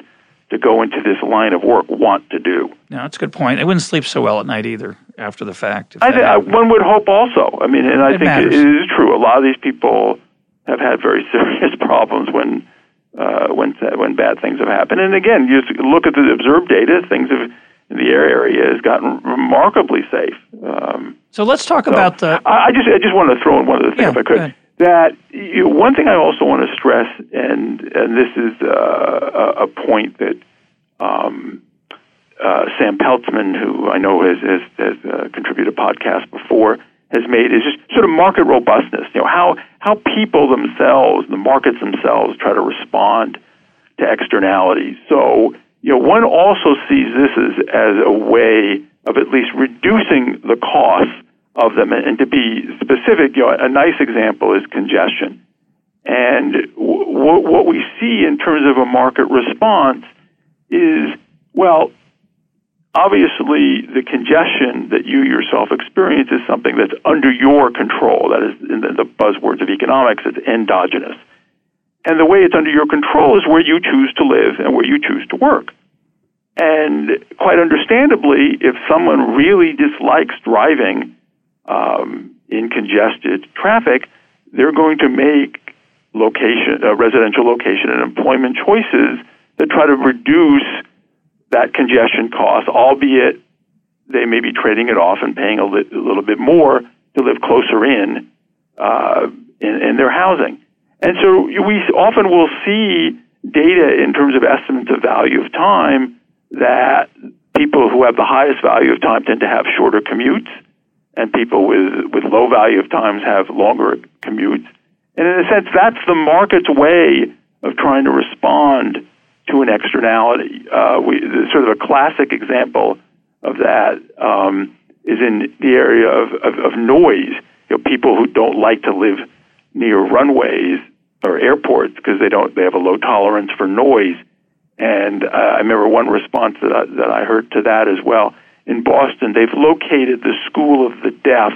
to go into this line of work want to do. No, that's a good point. They wouldn't sleep so well at night either after the fact. I, I, one would hope also. I mean, and I it think it is true. A lot of these people have had very serious problems when uh, when when bad things have happened. And again, you look at the observed data; things have in the air area has gotten remarkably safe. Um, so let's talk so about the. I, I just I just wanted to throw in one other thing yeah, if I could that you one thing I also want to stress, and and this is uh, a point that um, uh, Sam Peltzman, who I know has has, has uh, contributed a podcast before, has made is just sort of market robustness. You know how how people themselves, the markets themselves, try to respond to externalities. So you know one also sees this as as a way of at least reducing the cost of them. And to be specific, you know, a nice example is congestion. And w- what we see in terms of a market response is, well, obviously the congestion that you yourself experience is something that's under your control. That is, in the, the buzzwords of economics, it's endogenous. And the way it's under your control is where you choose to live and where you choose to work. And quite understandably, if someone really dislikes driving um, in congested traffic, they're going to make location, uh, residential location, and employment choices that try to reduce that congestion cost, albeit they may be trading it off and paying a, li- a little bit more to live closer in, uh, in, in their housing. And so we often will see data in terms of estimates of value of time that people who have the highest value of time tend to have shorter commutes, and people with, with low value of times have longer commutes. And in a sense, that's the market's way of trying to respond to an externality. Uh, we, sort of a classic example of that um, is in the area of, of, of noise. You know, people who don't like to live near runways or airports because they don't they have a low tolerance for noise. And uh, I remember one response that I, that I heard to that as well. In Boston, they've located the School of the Deaf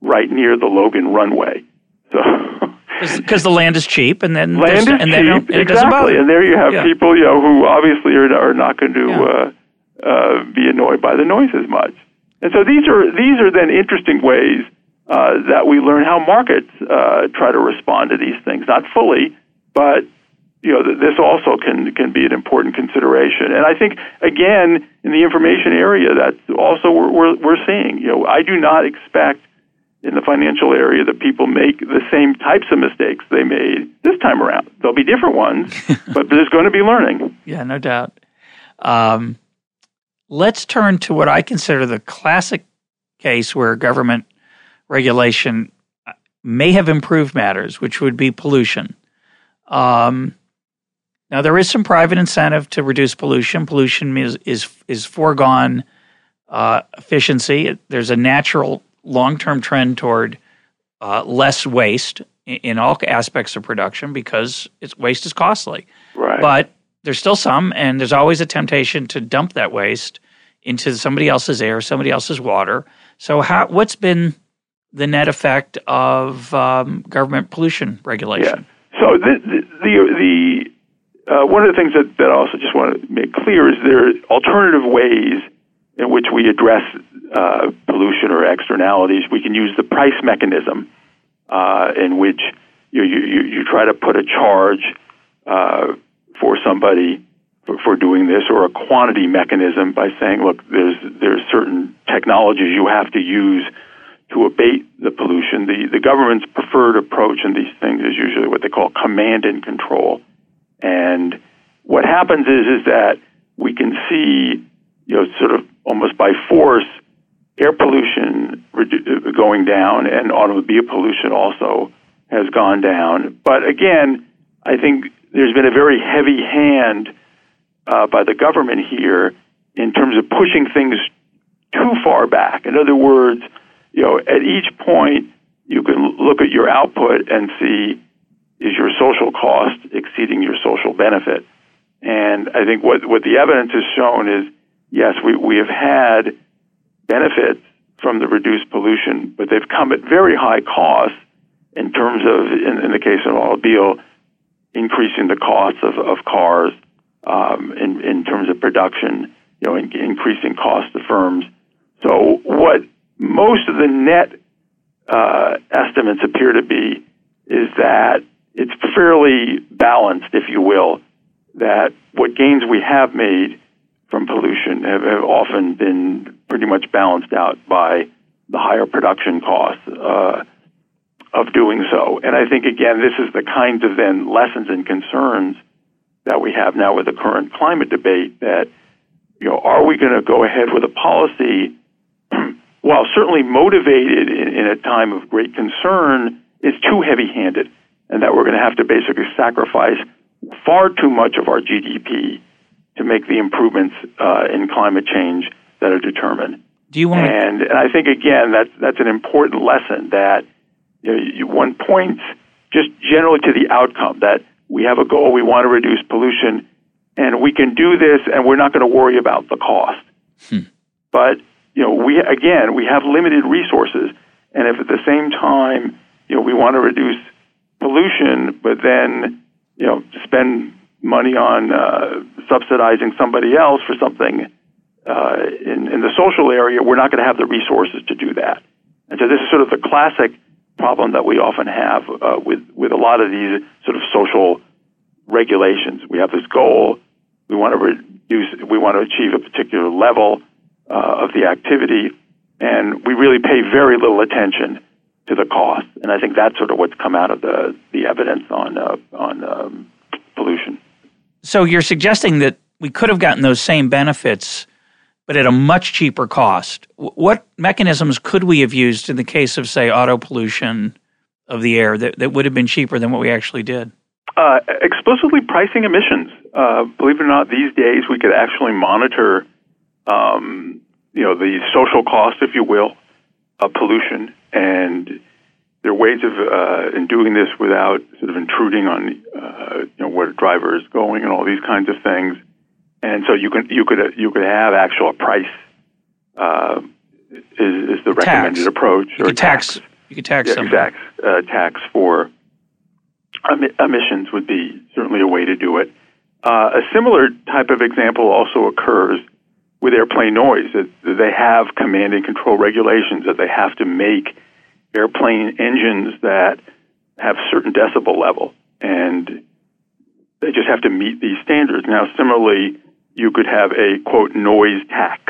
right near the Logan runway. So because the land is cheap, and then land is and cheap, exactly. And there you have yeah. people, you know, who obviously are, are not going to yeah. uh, uh, be annoyed by the noise as much. And so these are these are then interesting ways uh, that we learn how markets uh, try to respond to these things. Not fully, but you know, this also can can be an important consideration. And I think again in the information area, that's also we're, we're, we're seeing. You know, I do not expect in the financial area that people make the same types of mistakes they made this time around. There'll be different ones, but there's going to be learning. Yeah, no doubt. Um, let's turn to what I consider the classic case where government regulation may have improved matters, which would be pollution. Um, now, there is some private incentive to reduce pollution. Pollution is is, is foregone uh, efficiency. There's a natural long term trend toward uh, less waste in, in, all aspects of production because waste is costly. Right. But there's still some, and there's always a temptation to dump that waste into somebody else's air, somebody else's water. So, how, what's been the net effect of um, government pollution regulation? Yeah. So, the the, the, the uh, one of the things that, that I also just want to make clear is there are alternative ways in which we address uh, pollution or externalities, we can use the price mechanism uh, in which you, you, you try to put a charge uh, for somebody for, for doing this, or a quantity mechanism by saying, look, there's there's certain technologies you have to use to abate the pollution. The the government's preferred approach in these things is usually what they call command and control. And what happens is is that we can see, you know, sort of almost by force, air pollution redu- going down and automobile pollution also has gone down. But again, I think there's been a very heavy hand uh, by the government here in terms of pushing things too far back. In other words, you know, at each point, you can look at your output and see is your social cost exceeding your social benefit. And I think what, what the evidence has shown is yes, we, we have had benefits from the reduced pollution, but they've come at very high cost in terms of, in, in the case of automobile, increasing the costs of, of cars, um, in, in terms of production, you know, in, increasing costs to firms. So what most of the net uh, estimates appear to be is that it's fairly balanced, if you will, that what gains we have made from pollution have, have often been pretty much balanced out by the higher production costs uh, of doing so. And I think, again, this is the kinds of then lessons and concerns that we have now with the current climate debate that, you know, are we going to go ahead with a policy, while certainly motivated in, in a time of great concern, is too heavy handed, and that we're going to have to basically sacrifice far too much of our GDP to make the improvements uh, in climate change that are determined. Do you want? And, and I think again that's that's an important lesson that you know, you, one points just generally to the outcome that we have a goal, we want to reduce pollution, and we can do this, and we're not going to worry about the cost. Hmm. But you know, we again we have limited resources, and if at the same time you know we want to reduce pollution, but then you know spend money on uh, subsidizing somebody else for something uh, in, in the social area, we're not going to have the resources to do that. And so this is sort of the classic problem that we often have uh, with with a lot of these sort of social regulations. We have this goal. We want to reduce. We want to achieve a particular level uh, of the activity, and we really pay very little attention to the cost. And I think that's sort of what's come out of the the evidence on uh, on um, pollution. So you're suggesting that we could have gotten those same benefits, but at a much cheaper cost. What mechanisms could we have used in the case of, say, auto pollution of the air that, that would have been cheaper than what we actually did? Uh, explicitly pricing emissions. Uh, believe it or not, these days we could actually monitor, um, you know, the social cost, if you will, of pollution, and there are ways of uh, in doing this without sort of intruding on, uh, you know, where the driver is going and all these kinds of things. And so you can you could you could have actual price uh, is, is the recommended tax. approach you or could tax, you could tax yeah, tax uh, tax for emissions would be certainly a way to do it. Uh, a similar type of example also occurs with airplane noise. That they have command and control regulations that they have to make airplane engines that have certain decibel level, and they just have to meet these standards. Now, similarly, you could have a quote noise tax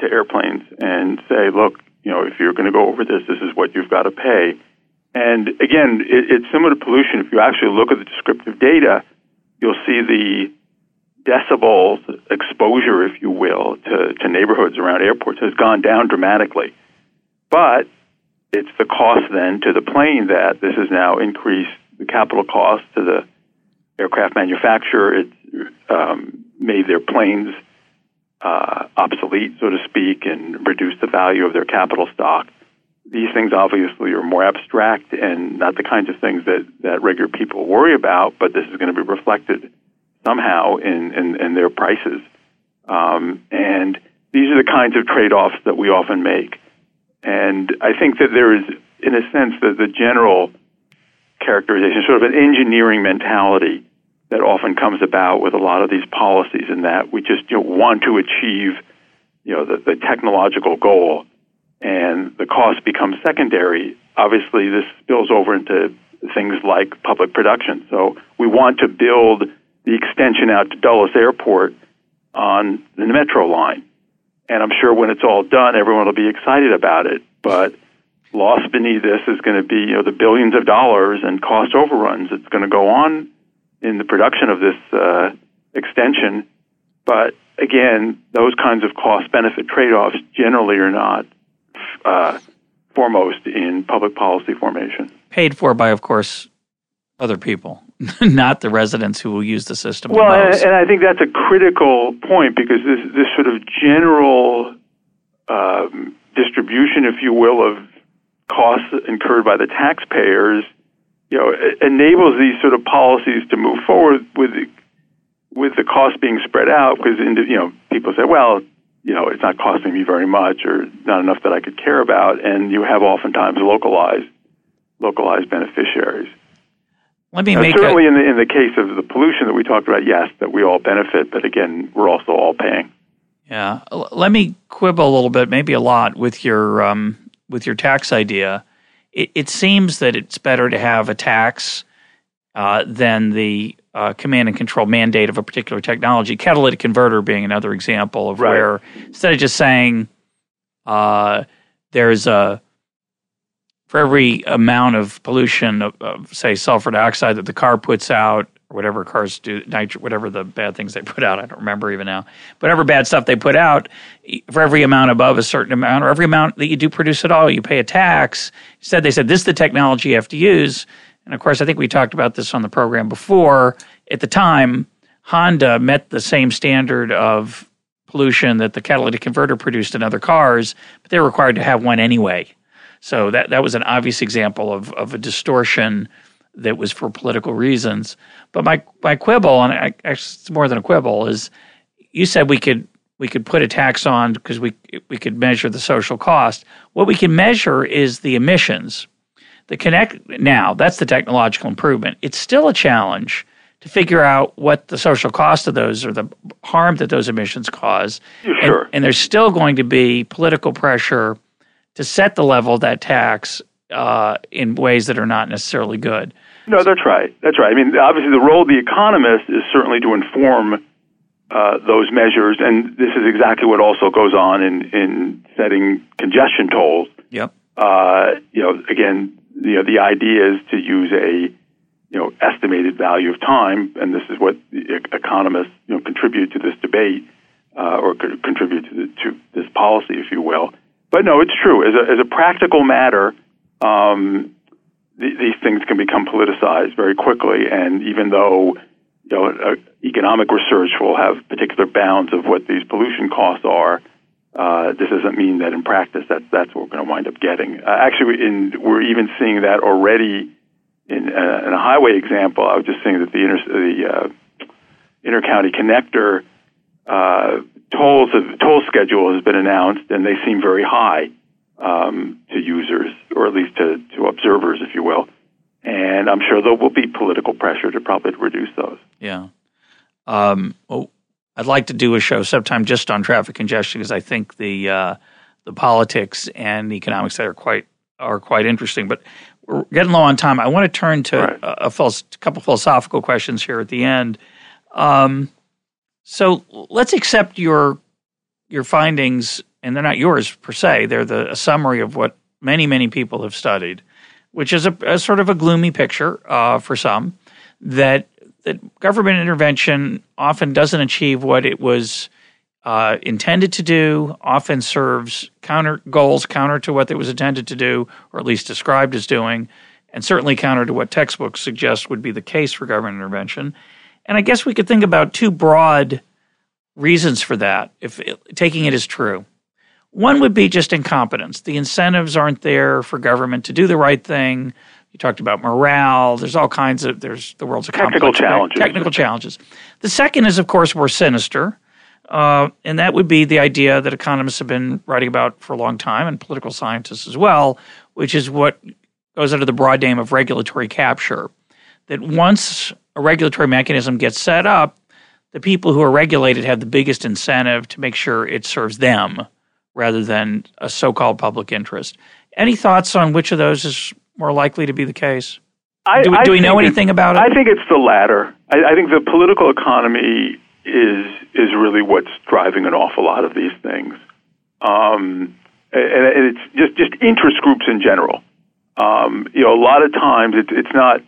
to airplanes and say, look, you know, if you're going to go over this, this is what you've got to pay. And again, it, it's similar to pollution. If you actually look at the descriptive data, you'll see the decibels exposure, if you will, to, to neighborhoods around airports has gone down dramatically. But it's the cost then to the plane that this has now increased the capital cost to the aircraft manufacturer. It um, made their planes uh, obsolete, so to speak, and reduced the value of their capital stock these things obviously are more abstract and not the kinds of things that, that regular people worry about, but this is going to be reflected somehow in, in, in their prices. Um, and these are the kinds of trade offs that we often make. And I think that there is, in a sense, the, the general characterization, sort of an engineering mentality that often comes about with a lot of these policies, in that we just you know, want to achieve you know, the, the technological goal and the cost becomes secondary, obviously this spills over into things like public production. So we want to build the extension out to Dulles Airport on the metro line. And I'm sure when it's all done, everyone will be excited about it. But lost beneath this is going to be you know the billions of dollars and cost overruns that's going to go on in the production of this uh, extension. But again, those kinds of cost benefit trade offs generally are not uh, foremost in public policy formation. Paid for by, of course, other people, not the residents who will use the system. Well, and, and, I think that's a critical point because this this sort of general um, distribution, if you will, of costs incurred by the taxpayers, you know, enables these sort of policies to move forward with the, with the cost being spread out because you know people say, well, you know, it's not costing me very much or not enough that I could care about, and you have oftentimes localized localized beneficiaries. Let me now, make certainly a, in the in the case of the pollution that we talked about, yes, that we all benefit, but again, we're also all paying. Yeah, let me quibble a little bit, maybe a lot, with your um, with your tax idea. It, it, seems that it's better to have a tax uh, than the uh, command and control mandate of a particular technology. Catalytic converter being another example of right. where instead of just saying uh, there's a for every amount of pollution of, of, say sulfur dioxide that the car puts out or whatever cars do whatever the bad things they put out i don't remember even now whatever bad stuff they put out for every amount above a certain amount or every amount that you do produce at all you pay a tax instead they said this is the technology you have to use and of course, I think we talked about this on the program before. At the time, Honda met the same standard of pollution that the catalytic converter produced in other cars, but they were required to have one anyway. So that, that was an obvious example of, of a distortion that was for political reasons. But my, my quibble, and I, actually it's more than a quibble, is you said we could we could put a tax on because we we could measure the social cost. What we can measure is the emissions the Connect now, that's the technological improvement. It's still a challenge to figure out what the social cost of those or the harm that those emissions cause. Sure. And, and there's still going to be political pressure to set the level of that tax uh, in ways that are not necessarily good. No, that's right. That's right. I mean, obviously, the role of the economist is certainly to inform uh, those measures, and this is exactly what also goes on in, in setting congestion tolls. Yep. Uh, you know, again, you know, the idea is to use a you know estimated value of time, and this is what the economists you know contribute to this debate uh, or contribute to, the, to this policy, if you will. But no, it's true. As a, as a practical matter, um, th- these things can become politicized very quickly, and even though you know uh, economic research will have particular bounds of what these pollution costs are. Uh, this doesn't mean that in practice that's that's what we're going to wind up getting. Uh, actually, in, we're even seeing that already in, uh, in a highway example. I was just saying that the inter, the uh, intercounty connector uh, tolls toll schedule has been announced, and they seem very high um, to users, or at least to, to observers, if you will. And I'm sure there will be political pressure to probably reduce those. Yeah. Um, well, I'd like to do a show sometime just on traffic congestion because I think the uh, the politics and the economics that are quite are quite interesting. But we're getting low on time. I want to turn to right. a, a, a, couple philosophical questions here at the end. Um, so let's accept your your findings, and they're not yours per se. They're the a summary of what many many people have studied, which is a, a sort of a gloomy picture uh, for some that that government intervention often doesn't achieve what it was uh, intended to do, often serves counter goals counter to what it was intended to do, or at least described as doing, and certainly counter to what textbooks suggest would be the case for government intervention. And I guess we could think about two broad reasons for that, if it, taking it as true. One would be just incompetence. The incentives aren't there for government to do the right thing. You talked about morale. There's all kinds of there's the world's a technical challenges. Technical challenges. The second is, of course, more sinister, uh, and that would be the idea that economists have been writing about for a long time, and political scientists as well, which is what goes under the broad name of regulatory capture. That once a regulatory mechanism gets set up, the people who are regulated have the biggest incentive to make sure it serves them rather than a so-called public interest. Any thoughts on which of those is more likely to be the case? I, do, do we know anything about it? I think it's the latter. I, I think the political economy is is really what's driving an awful lot of these things, um, and, and, it's just just interest groups in general. Um, you know, a lot of times it's it's not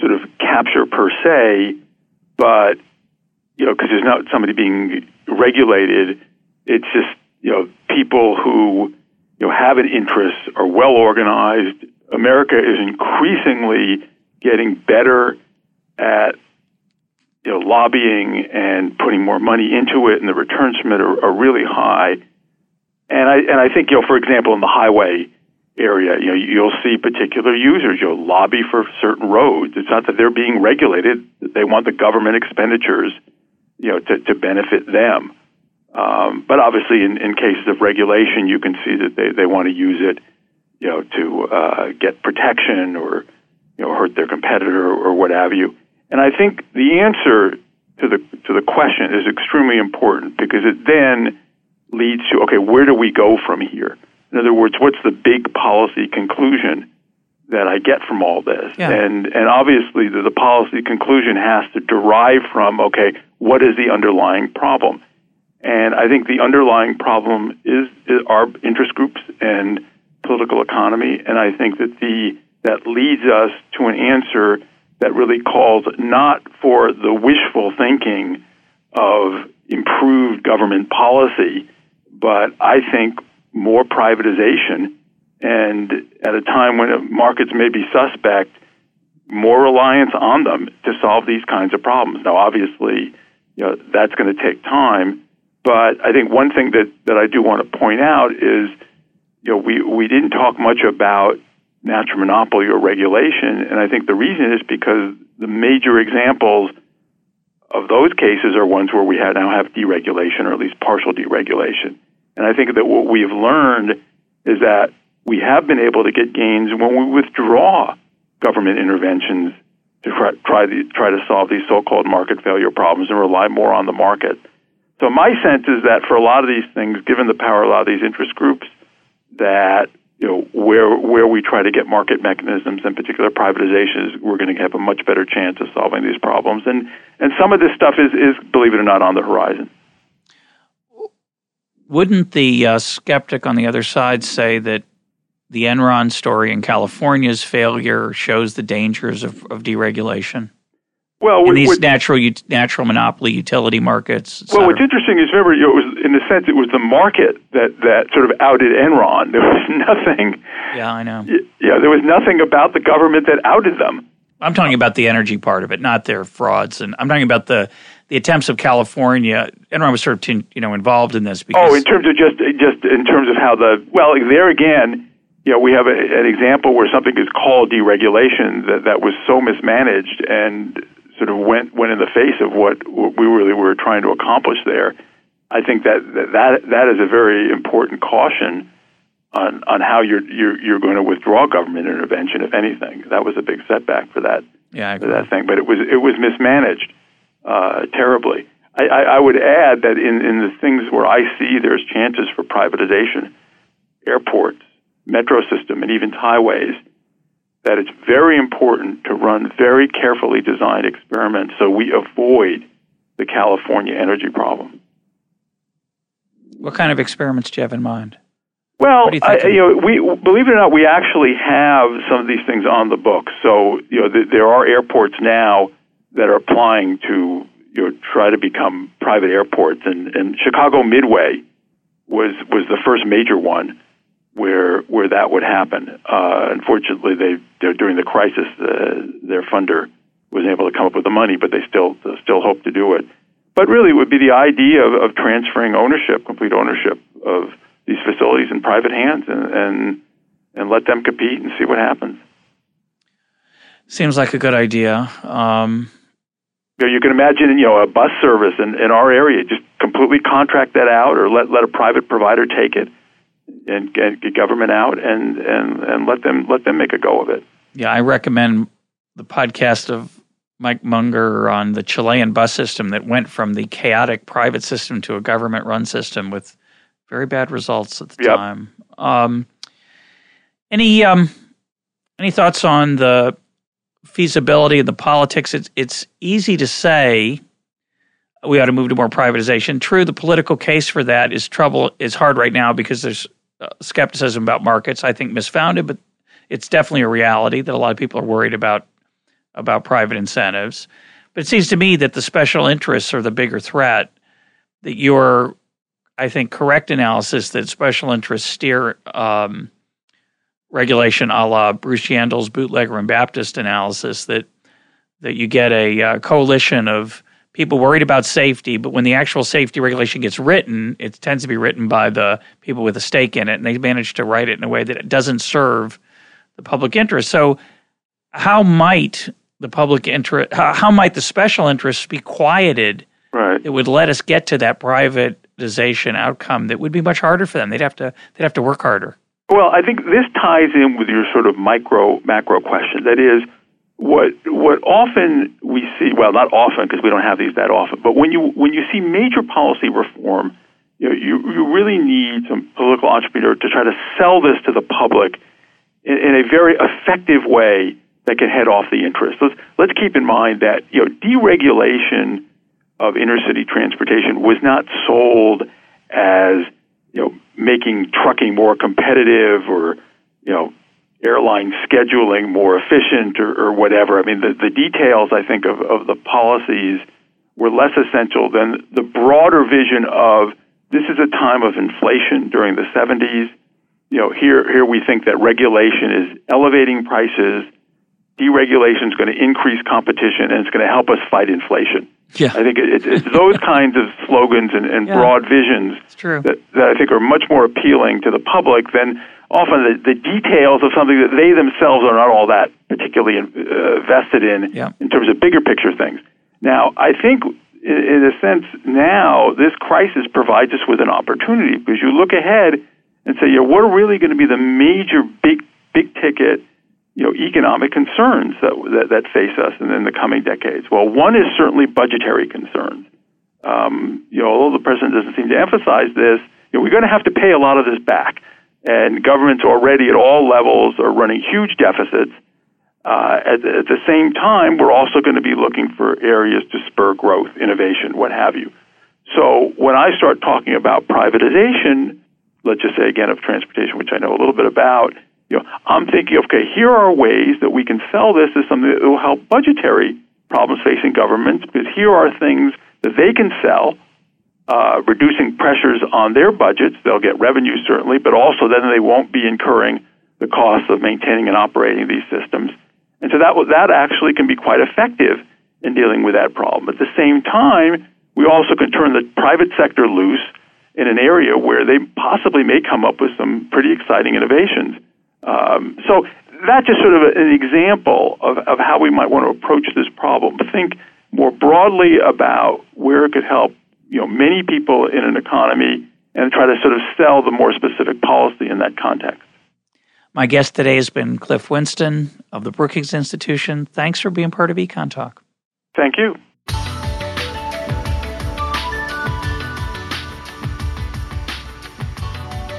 sort of capture per se, but you know, because there's not somebody being regulated. It's just you know people who you know have an interest, are well organized, America is increasingly getting better at you know lobbying and putting more money into it, and the returns from it are, are really high. And I and I think you know, for example, in the highway area, you know, you'll see particular users. You'll lobby for certain roads. It's not that they're being regulated; they want the government expenditures, you know, to, to benefit them. Um, but obviously, in, in cases of regulation, you can see that they, they want to use it you know, to uh, get protection or, you know, hurt their competitor or what have you. And I think the answer to the to the question is extremely important because it then leads to okay, where do we go from here? In other words, what's the big policy conclusion that I get from all this? Yeah. And and obviously the, the policy conclusion has to derive from okay, what is the underlying problem? And I think the underlying problem is, is our interest groups and political economy, and I think that the that leads us to an answer that really calls not for the wishful thinking of improved government policy, but I think more privatization, and at a time when markets may be suspect, more reliance on them to solve these kinds of problems. Now, obviously, you know that's going to take time, but I think one thing that that I do want to point out is you know, we, we didn't talk much about natural monopoly or regulation, and I think the reason is because the major examples of those cases are ones where we now have deregulation or at least partial deregulation. And I think that what we've learned is that we have been able to get gains when we withdraw government interventions to try, try, the, try to solve these so-called market failure problems and rely more on the market. So my sense is that for a lot of these things, given the power of a lot of these interest groups, that you know where where we try to get market mechanisms, in particular privatizations, we're going to have a much better chance of solving these problems. And and some of this stuff is is believe it or not on the horizon. Wouldn't the uh, skeptic on the other side say that the Enron story and California's failure shows the dangers of, of deregulation? Well, in these natural natural monopoly utility markets. Well, what's interesting is remember you know, it was in the sense it was the market that that sort of outed Enron. There was nothing. Yeah, I know. Yeah, there was nothing about the government that outed them. I'm talking about the energy part of it, not their frauds, and I'm talking about the the attempts of California. Enron was sort of you know involved in this. Because, oh, in terms of just just in terms of how the well there again. You know, we have a, an example where something is called deregulation that, that was so mismanaged and sort of went went in the face of what, we really were trying to accomplish there. I think that that that is a very important caution on on how you're you're you're going to withdraw government intervention, if anything. That was a big setback for that yeah, for that thing, but it was it was mismanaged uh, terribly. I, I, I would add that in in the things where I see there's chances for privatization, airports, metro system, and even highways that it's very important to run very carefully designed experiments so we avoid the California energy problem. What kind of experiments do you have in mind? Well, you, I, you, know, we believe it or not, we actually have some of these things on the books. So, you know, th- there are airports now that are applying to you know try to become private airports, and, and Chicago Midway was was the first major one where where that would happen. Uh, unfortunately, they during the crisis, uh, their funder was able to come up with the money, but they still still hope to do it. But really, it would be the idea of, of transferring ownership, complete ownership of these facilities in private hands, and, and and let them compete and see what happens. Seems like a good idea. Um, you, know, you can imagine, you know, a bus service in, in our area, just completely contract that out, or let let a private provider take it and get government out and, and, and let them let them make a go of it. Yeah, I recommend the podcast of Mike Munger on the Chilean bus system that went from the chaotic private system to a government run system with very bad results at the yep. time. Um, any um, any thoughts on the feasibility of the politics? It's it's easy to say we ought to move to more privatization. True, the political case for that is trouble is hard right now because there's uh, skepticism about markets. I think misfounded, but it's definitely a reality that a lot of people are worried about about private incentives. But it seems to me that the special interests are the bigger threat. That your, I think, correct analysis that special interests steer um, regulation, a la Bruce Yandle's bootlegger and Baptist analysis. That that you get a uh, coalition of people worried about safety, but when the actual safety regulation gets written, it tends to be written by the people with a stake in it, and they manage to write it in a way that it doesn't serve the public interest. So, how might the public interest, how, how might the special interests be quieted? Right. It would let us get to that privatization outcome that would be much harder for them. They'd have to they'd have to work harder. Well, I think this ties in with your sort of micro macro question. That is, what what often we see well not often because we don't have these that often but when you when you see major policy reform you know, you, you really need some political entrepreneur to try to sell this to the public in, in a very effective way that can head off the interest. Let's, let's keep in mind that you know deregulation of intercity transportation was not sold as you know making trucking more competitive or you know airline scheduling more efficient or, or whatever. I mean, the, the details, I think, of, of the policies were less essential than the broader vision of this is a time of inflation during the 70s. You know, here, here we think that regulation is elevating prices, deregulation is going to increase competition, and it's going to help us fight inflation. Yeah. I think it, it's those kinds of slogans and, and yeah. broad visions that, that I think are much more appealing to the public than often the, the details of something that they themselves are not all that particularly uh, vested in yeah. in terms of bigger picture things. Now, I think in, in a sense now this crisis provides us with an opportunity because you look ahead and say, yeah, what are really going to be the major big big ticket you know economic concerns that, that, that face us in, in the coming decades? Well, one is certainly budgetary concerns. Um, you know, although the president doesn't seem to emphasize this, you know, we're going to have to pay a lot of this back and governments already at all levels are running huge deficits. Uh, at, at the same time, we're also going to be looking for areas to spur growth, innovation, what have you. So when I start talking about privatization, let's just say again of transportation, which I know a little bit about, you know, I'm thinking, okay, here are ways that we can sell this as something that will help budgetary problems facing governments, because here are things that they can sell, uh, reducing pressures on their budgets. They'll get revenue certainly, but also then they won't be incurring the costs of maintaining and operating these systems. And so that that actually can be quite effective in dealing with that problem. At the same time, we also can turn the private sector loose in an area where they possibly may come up with some pretty exciting innovations. Um, so that's just sort of an example of, of how we might want to approach this problem. Think more broadly about where it could help you know many people in an economy and try to sort of sell the more specific policy in that context. My guest today has been Cliff Winston of the Brookings Institution. Thanks for being part of Econ Talk. Thank you.